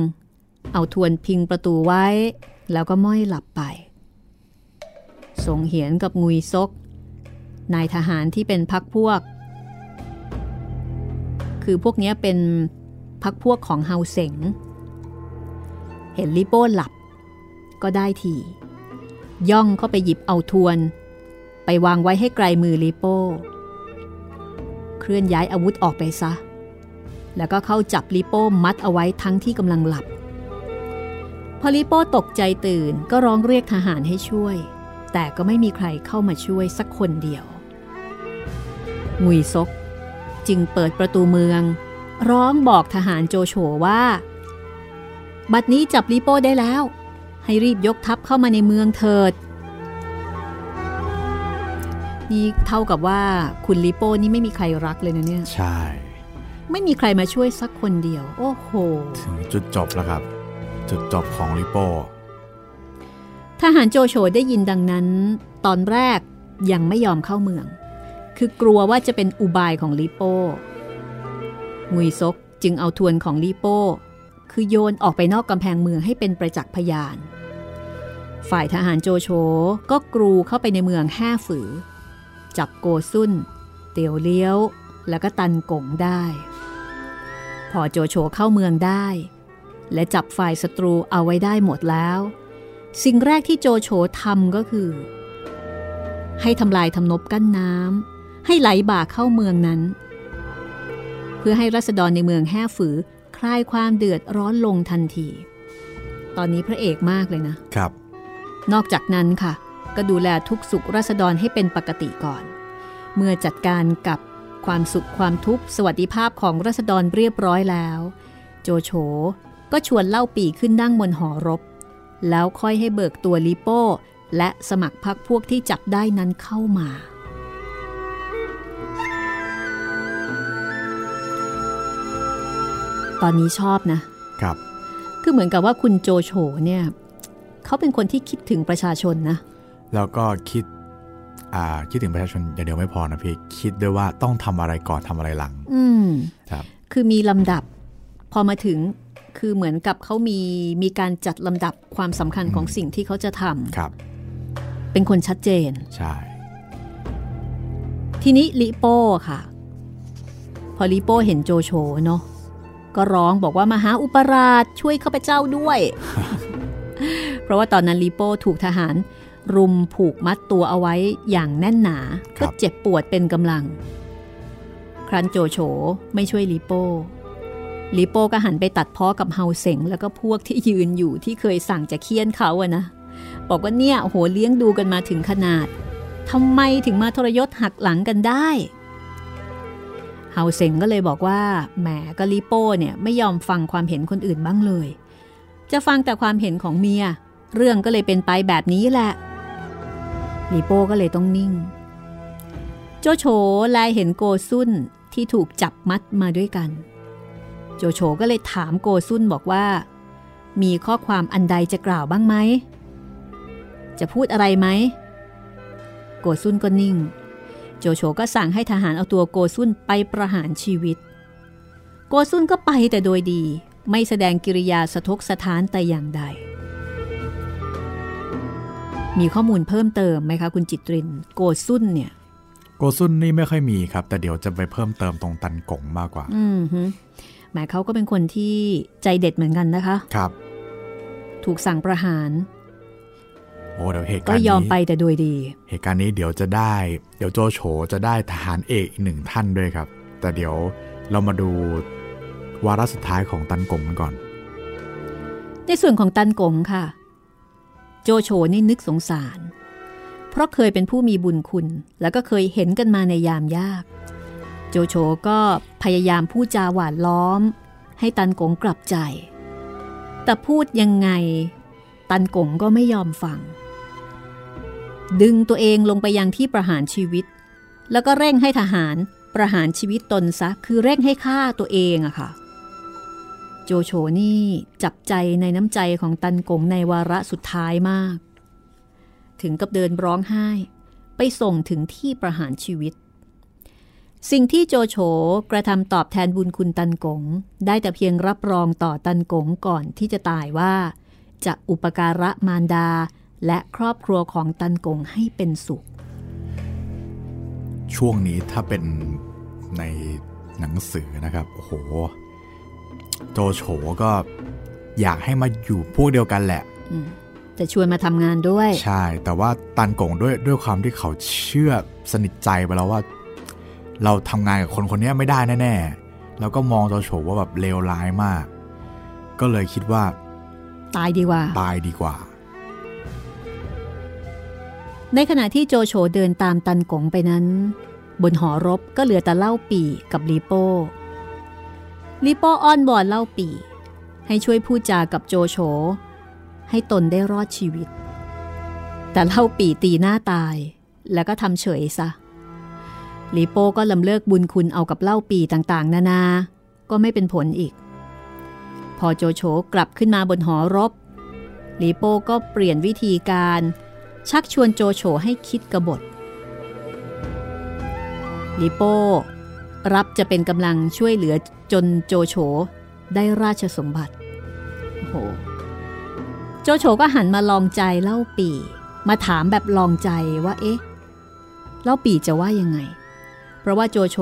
เอาทวนพิงประตูไว้ แล้วก็ม้อยหลับไปสงเหียนกับงุยซก นายทหารที่เป็นพักพวก คือพวกนี้เป็นพักพวกของเฮาเสงเห็นลิโป้หลับ ก็ได้ทีย่องเข้าไปหยิบเอาทวน ไปวางไว้ให้ไกลมือลิโป้ เคลื่อนย้ายอาวุธออกไปซะ แล้วก็เข้าจับลิโป้มัดเอาไว้ทั้งที่กำลังหลับ พอลิโป้ตกใจตื่นก็ร้องเรียกทหารให้ช่วย แต่ก็ไม่มีใครเข้ามาช่วยสักคนเดียวงุยซกจึงเปิดประตูเมือง ร้องบอกทหารโจโฉว่า บัดนี้จับลิโป้ได้แล้ว ให้รีบยกทัพเข้ามาในเมืองเถิด นี่เท่ากับว่าคุณลิโป้นี่ไม่มีใครรักเลยนะเนี่ย ใช่ ไม่มีใครมาช่วยสักคนเดียว โอ้โห ถึงจุดจบแล้วครับ จุดจบของลิโป้ทหารโจโฉได้ยินดังนั้น ตอนแรกยังไม่ยอมเข้าเมือง คือกลัวว่าจะเป็นอุบายของลิโป้งุยซกจึงเอาทวนของลิโป้ คือโยนออกไปนอกกำแพงเมืองให้เป็นประจักษ์พยาน ฝ่ายทหารโจโฉก็กรูเข้าไปในเมืองแห่ฝือ จับโกซุนเตียวเลี้ยว แล้วก็ตันกงได้ พอโจโฉเข้าเมืองได้ และจับฝ่ายศัตรูเอาไว้ได้หมดแล้ว สิ่งแรกที่โจโฉทำก็คือ ให้ทำลายทำนบกั้นน้ำให้ไหลบ่าเข้าเมืองนั้น เพื่อให้รัษฎรในเมืองแห่ฝือคลายความเดือดร้อนลงทันที ตอนนี้พระเอกมากเลยนะ ครับ นอกจากนั้นค่ะ ก็ดูแลทุกสุขรัษฎรให้เป็นปกติก่อน เมื่อจัดการกับความสุขความทุกข์สวัสดิภาพของรัษฎรเรียบร้อยแล้ว โจโฉก็ชวนเล่าปีขึ้นนั่งบนหอรบ แล้วค่อยให้เบิกตัวลิโป้ และสมัครพักพวกที่จับได้นั้นเข้ามา ตอนนี้ชอบนะครับ คือเหมือนกับว่าคุณโจโฉเนี่ย เขาเป็นคนที่คิดถึงประชาชนนะ แล้วก็คิดอ่าคิดถึงประชาชนอย่างเดียวไม่พอนะพี่ คิดด้วยว่าต้องทำอะไรก่อนทำอะไรหลังอืมครับ คือมีลำดับ พอมาถึงคือเหมือนกับเขามีมีการจัดลำดับความสำคัญของสิ่งที่เขาจะทครับำเป็นคนชัดเจน ใช่ ทีนี้ลิโป้ค่ะ พอลิโป้เห็นโจโฉเนาะก็ร้องบอกว่ามาหาอุปราชช่วยข้าพเจ้าด้วย เพราะว่าตอนนั้นลิโป้ถูกทหาร รุมผูกมัดตัวเอาไว้อย่างแน่นหนาครัก็บเจ็บปวดเป็นกำลัง ครั้นโจโฉไม่ช่วยลิโป้ลิโป้ก็หันไปตัดพ้อกับเฮาเสงแล้วก็พวกที่ยืนอยู่ที่เคยสั่งจะเคี่ยนเขาอะนะ บอกว่าเนี่ยโอ้โหเลี้ยงดูกันมาถึงขนาดทำไมถึงมาทรยศหักหลังกันได้เฮาเซงก็เลยบอกว่าแหมก็ลิโป้เนี่ยไม่ยอมฟังความเห็นคนอื่นบ้างเลย จะฟังแต่ความเห็นของเมีย เรื่องก็เลยเป็นไปแบบนี้แหละ ลิโป้ก็เลยต้องนิ่ง โจโฉแลเห็นโกซุนที่ถูกจับมัดมาด้วยกัน โจโฉก็เลยถามโกซุนบอกว่า มีข้อความอันใดจะกล่าวบ้างไหม จะพูดอะไรไหม โกซุนก็นิ่ง โจโฉก็สั่งให้ทหารเอาตัวโกซุนไปประหารชีวิต โกซุนก็ไปแต่โดยดี ไม่แสดงกิริยาสะทกสะท้านแต่อย่างใด มีข้อมูลเพิ่มเติมไหมคะคุณจิตริน โกซุนเนี่ย โกซุนนี่ไม่ค่อยมีครับ แต่เดี๋ยวจะไปเพิ่มเติมตรงตันกงมากกว่า อืมฮึหมายเขาก็เป็นคนที่ใจเด็ดเหมือนกันนะคะ ครับ ถูกสั่งประหาร โอ้เดี๋ยวเหตุก็การณ์ยอมนี้ไปแต่โดยดี เหตุการณ์นี้เดี๋ยวจะได้ เดี๋ยวโจโฉจะได้ทหารเอกอีกหนึ่งท่านด้วยครับ แต่เดี๋ยวเรามาดูวาระสุดท้ายของตันกงกันก่อน ในส่วนของตันกงค่ะโจโฉนี่นึกสงสาร เพราะเคยเป็นผู้มีบุญคุณ แล้วก็เคยเห็นกันมาในยามยาก โจโฉก็พยายามพูดจาหวานล้อม ให้ตันกงกลับใจ แต่พูดยังไง ตันกงก็ไม่ยอมฟัง ดึงตัวเองลงไปยังที่ประหารชีวิต แล้วก็เร่งให้ทหารประหารชีวิตตนซะ คือเร่งให้ฆ่าตัวเองอะค่ะ โจโฉนี่จับใจในน้ำใจของตันกงในวาระสุดท้ายมาก ถึงกับเดินร้องไห้ ไปส่งถึงที่ประหารชีวิต สิ่งที่โจโฉกระทำตอบแทนบุญคุณตันกง ได้แต่เพียงรับรองต่อตันกงก่อนที่จะตายว่า จะอุปการะมารดาและครอบครัวของตันกงให้เป็นสุข ช่วงนี้ถ้าเป็นในหนังสือนะครับ โอ้โห โจโฉก็อยากให้มาอยู่พวกเดียวกันแหละจะชวนมาทำงานด้วย ใช่ แต่ว่าตันกงด้วยด้วยความที่เขาเชื่อสนิทใจไปแล้วว่า เราทำงานกับคนคนนี้ไม่ได้แน่ๆแล้วก็มองโจโฉว่าแบบเลวร้ายมาก ก็เลยคิดว่า ตายดีกว่า ตายดีกว่า ในขณะที่โจโฉเดินตามตันกงไปนั้น บนหอรบก็เหลือแต่เล่าปีกับลีโป้ ลีโป้อ้อนบอนเล่าปี ให้ช่วยพูดจากับโจโฉให้ตนได้รอดชีวิต แต่เล่าปีตีหน้าตาย แล้วก็ทำเฉยซะลีโป้ก็ลำเลิกบุญคุณเอากับเล่าปีต่างๆ นานา ก็ไม่เป็นผลอีก พอโจโฉกลับขึ้นมาบนหอรบลีโป้ก็เปลี่ยนวิธีการ ชักชวนโจโฉให้คิดกบฏลีโป้ รับจะเป็นกำลังช่วยเหลือจนโจโฉได้ราชสมบัติโอ้โหโจโฉก็หันมาลองใจเล่าปีมาถามแบบลองใจว่าเอ๊ะเล่าปีจะว่ายังไง เพราะว่าโจโฉ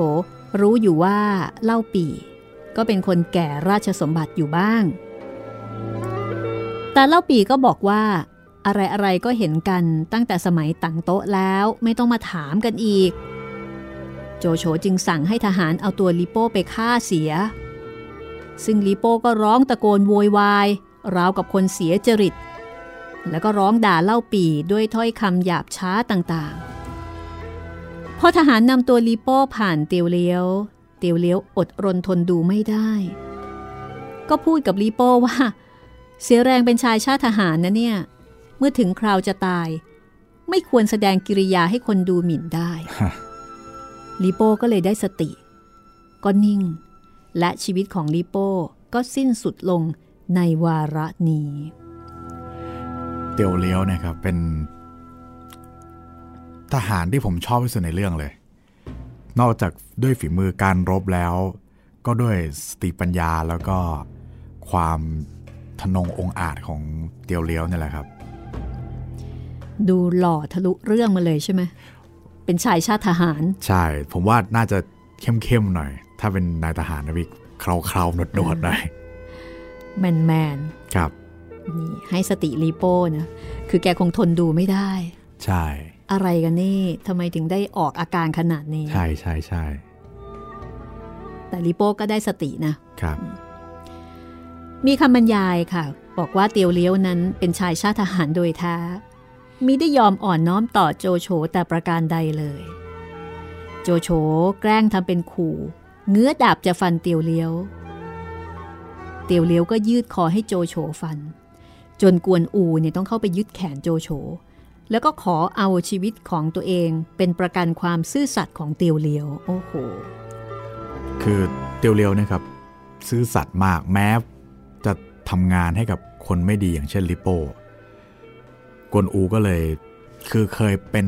รู้อยู่ว่าเล่าปีก็เป็นคนแก่ราชสมบัติอยู่บ้าง แต่เล่าปีก็บอกว่า อะไรอะไรก็เห็นกันตั้งแต่สมัยตั้งโต๊ะแล้วไม่ต้องมาถามกันอีก โจโฉจึงสั่งให้ทหารเอาตัวลิโป้ไปฆ่าเสีย ซึ่งลิโป้ก็ร้องตะโกนโวยวายราวกับคนเสียจริต แล้วก็ร้องด่าเล่าปีด้วยถ้อยคำหยาบช้าต่างๆ พอทหารนำตัวลิโป้ผ่านเตียวเลี้ยว เตียวเลี้ยวอดรนทนดูไม่ได้ ก็พูดกับลิโป้ว่า เสียแรงเป็นชายชาติทหารนะเนี่ย เมื่อถึงคราวจะตาย ไม่ควรแสดงกิริยาให้คนดูหมิ่นได้ ลิโป้ก็เลยได้สติ ก็นิ่ง และชีวิตของลิโป้ก็สิ้นสุดลงในวาระนี้ เตียวเลี้ยวเนี่ยครับเป็นทหารที่ผมชอบที่สุดในเรื่องเลย นอกจากด้วยฝีมือการรบแล้ว ก็ด้วยสติปัญญาแล้วก็ความทนงองอาจของเตียวเลี้ยวนี่แหละครับ ดูหล่อทะลุเรื่องมาเลยใช่ไหม เป็นชายชาติทหาร ใช่ ผมว่าน่าจะเข้มๆหน่อย ถ้าเป็นนายทหารนะพี่เคราๆหนวดๆหน่อยแมนแมนครับนี่ให้สติรีโป้นะคือแกคงทนดูไม่ได้ ใช่ อะไรกันนี่ทำไมถึงได้ออกอาการขนาดนี้ ใช่ใช่ใช่แต่ลิโป้ก็ได้สตินะครับ มีคำบรรยายค่ะ บอกว่าเตียวเลี้ยวนั้นเป็นชายชาติทหารโดยแท้ มิได้ยอมอ่อนน้อมต่อโจโฉแต่ประการใดเลย โจโฉแกล้งทำเป็นขู่เงื้อดาบจะฟันเตียวเลี้ยว เตียวเลี้ยวก็ยืดคอให้โจโฉฟัน จนกวนอูเนี่ยต้องเข้าไปยึดแขนโจโฉแล้วก็ขอเอาชีวิตของตัวเองเป็นประกันความซื่อสัตย์ของเตียวเลี้ยว โอ้โห คือเตียวเลี้ยวนะครับ ซื่อสัตย์มากแม้จะทำงานให้กับคนไม่ดีอย่างเช่นลิโป กวนอูก็เลยคือเคยเป็น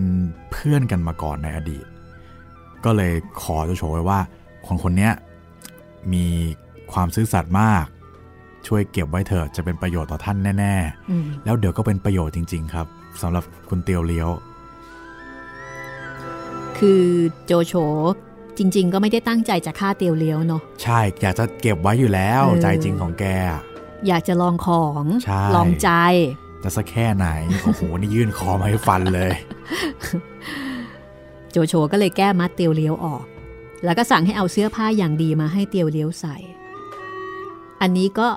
เพื่อนกันมาก่อนในอดีต ก็เลยขอจะโชว์ไว้ว่า คนคนนี้มีความซื่อสัตย์มาก ช่วยเก็บไว้เถอะจะเป็นประโยชน์ต่อท่านแน่ ๆ แล้วเดี๋ยวก็เป็นประโยชน์จริง ๆ ครับสำหรับคุณเตียวเลี้ยว คือโจโฉจริง ๆ ก็ไม่ได้ตั้งใจจะฆ่าเตียวเลี้ยวเนาะใช่อยากจะเก็บไว้อยู่แล้ว ใจจริงของแก อยากจะลองของลองใจ จะสักแค่ไหน โอ้โห นี่ยื่นคอมาให้ฟันเลย โจโฉก็เลยแก้มัดเตียวเลี้ยวออก แล้วก็สั่งให้เอาเสื้อผ้าอย่างดีมาให้เตียวเลี้ยวใส่ อันนี้ก็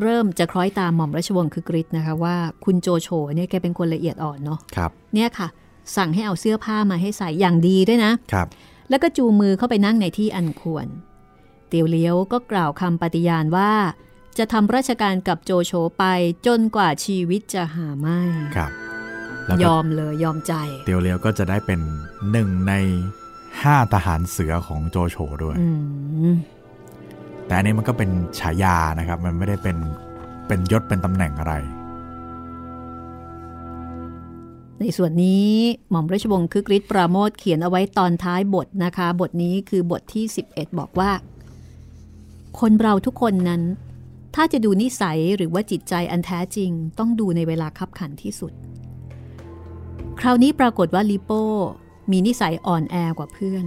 เริ่มจะคล้อยตามหม่อมราชวงศ์คือกริชนะคะว่าคุณโจโฉเนี่ยแกเป็นคนละเอียดอ่อนเนาะครับเนี่ยค่ะ สั่งให้เอาเสื้อผ้ามาให้ใส่อย่างดีด้วยนะครับ แล้วก็จูมือเข้าไปนั่งในที่อันควร เตียวเลี้ยวก็กล่าวคำปฏิญาณว่า จะทำราชการกับโจโฉไปจนกว่าชีวิตจะหาไม่ครับยอมเลยยอมใจ เตียวเลียวก็จะได้เป็นหนึ่งในห้าทหารเสือของโจโฉด้วย แต่อันนี้มันก็เป็นฉายานะครับ มันไม่ได้เป็นเป็นยศเป็นตำแหน่งอะไร ในส่วนนี้หม่อมราชวงศ์คึกฤทธิ์ปราโมทเขียนเอาไว้ตอนท้ายบทนะคะ บทนี้คือบทที่ 11 บอกว่า คนเราทุกคนนั้น ถ้าจะดูนิสัยหรือว่าจิตใจอันแท้จริง ต้องดูในเวลาคับขันที่สุด คราวนี้ปรากฏว่าลิโป้มีนิสัยอ่อนแอกว่าเพื่อน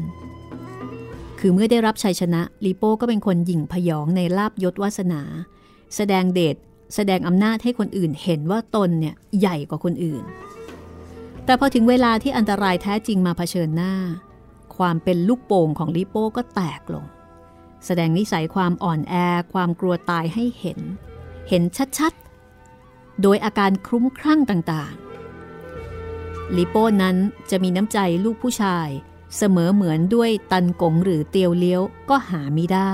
คือเมื่อได้รับชัยชนะลิโป้ก็เป็นคนหยิ่งพยองในลาบยศวาสนา แสดงเดชแสดงอำนาจให้คนอื่นเห็นว่าตนเนี่ยใหญ่กว่าคนอื่น แต่พอถึงเวลาที่อันตรายแท้จริงมาเผชิญหน้า ความเป็นลูกโป่งของลิโป้ก็แตกลง แสดงนิสัยความอ่อนแอความกลัวตายให้เห็น เห็นชัดๆ โดยอาการคลุ้มคลั่งต่างๆ ลิโป้นั้นจะมีน้ำใจลูกผู้ชาย เสมอเหมือนด้วยตันกงหรือเตียวเลี้ยวก็หาไม่ได้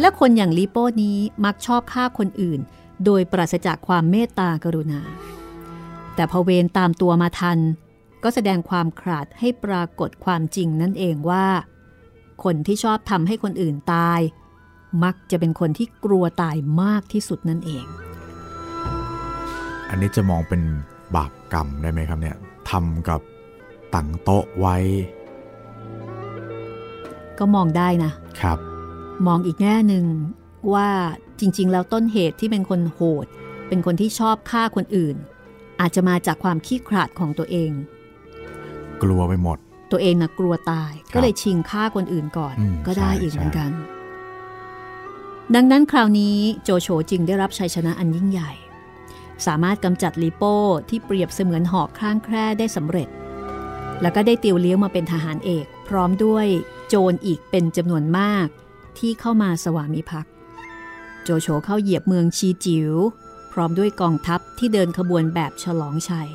และคนอย่างลิโป้นี้มักชอบฆ่าคนอื่น โดยปราศจากความเมตตากรุณา แต่พอเวรตามตัวมาทัน ก็แสดงความขาดให้ปรากฏความจริงนั่นเองว่า คนที่ชอบทำให้คนอื่นตาย มักจะเป็นคนที่กลัวตายมากที่สุดนั่นเอง อันนี้จะมองเป็นบาปกรรมได้ไหมครับเนี่ยทำกับตั้งโต๊ะไว้ ก็มองได้นะครับ มองอีกแง่หนึ่งว่าจริง ๆ แล้วต้นเหตุที่เป็นคนโหด เป็นคนที่ชอบฆ่าคนอื่น อาจจะมาจากความขี้ขลาดของตัวเอง กลัวไปหมด ตัวเองนะกลัวตายครับก็เลยชิงฆ่าคนอื่นก่อนอืมก็ได้ใช่อีกใช่เหมือนกัน ดังนั้นคราวนี้โจโฉจึงได้รับชัยชนะอันยิ่งใหญ่ สามารถกำจัดลีโป้ที่เปรียบเสมือนหอกข้างแคร่ได้สำเร็จ แล้วก็ได้ติวเลี้ยวมาเป็นทหารเอก พร้อมด้วยโจรอีกเป็นจำนวนมากที่เข้ามาสวามิภักดิ์โจโฉเข้าเหยียบเมืองชีจิว๋วพร้อมด้วยกองทัพที่เดินขบวนแบบฉลองชัย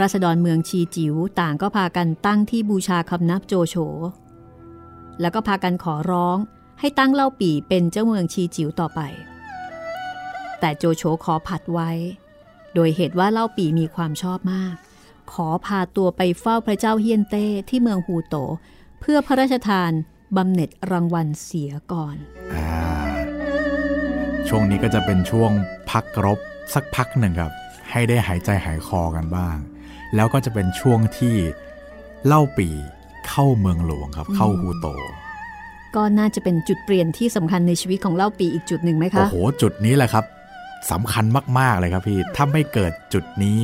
ราษฎรเมืองชีจิ๋วต่างก็พากันตั้งที่บูชาคำนับโจโฉ แล้วก็พากันขอร้องให้ตั้งเล่าปี่เป็นเจ้าเมืองชีจิ๋วต่อไป แต่โจโฉขอผัดไว้ โดยเหตุว่าเล่าปี่มีความชอบมาก ขอพาตัวไปเฝ้าพระเจ้าเฮียนเต้ที่เมืองฮูโต เพื่อพระราชทานบำเหน็จรางวัลเสียก่อนอช่วงนี้ก็จะเป็นช่วงพักรบสักพักหนึ่งครับ ให้ได้หายใจหายคอกันบ้าง แล้วก็จะเป็นช่วงที่เล่าปีเข้าเมืองหลวงครับ เข้าฮูโต ก็น่าจะเป็นจุดเปลี่ยนที่สำคัญในชีวิตของเล่าปีอีกจุดหนึ่งไหมโอ้คะโห จุดนี้แหละครับสำคัญมาก ๆ เลยครับพี่ ถ้าไม่เกิดจุดนี้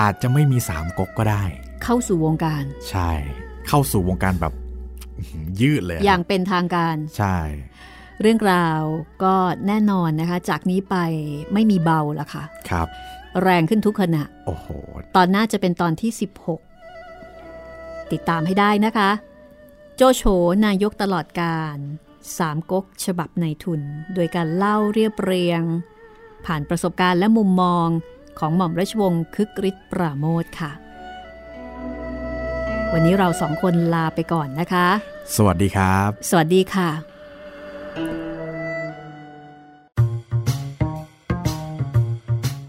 อาจจะไม่มีสามก๊กก็ได้ เข้าสู่วงการ ใช่ เข้าสู่วงการแบบอื้อหือยืดเลย อย่างเป็นทางการ ใช่ เรื่องราวก็แน่นอนนะคะ จากนี้ไปไม่มีเบาละค่ะ ครับ แรงขึ้นทุกขณะ โอ้โห ตอนหน้าจะเป็นตอนที่ 16 ติดตามให้ได้นะคะ โจโฉนายกตลอดการสามก๊กฉบับในทุน โดยการเล่าเรียบเรียง ผ่านประสบการณ์และมุมมองของหม่อมราชวงศ์คึกฤทธิ์ปราโมทค่ะ วันนี้เราสองคนลาไปก่อนนะคะ สวัสดีครับ สวัสดีค่ะ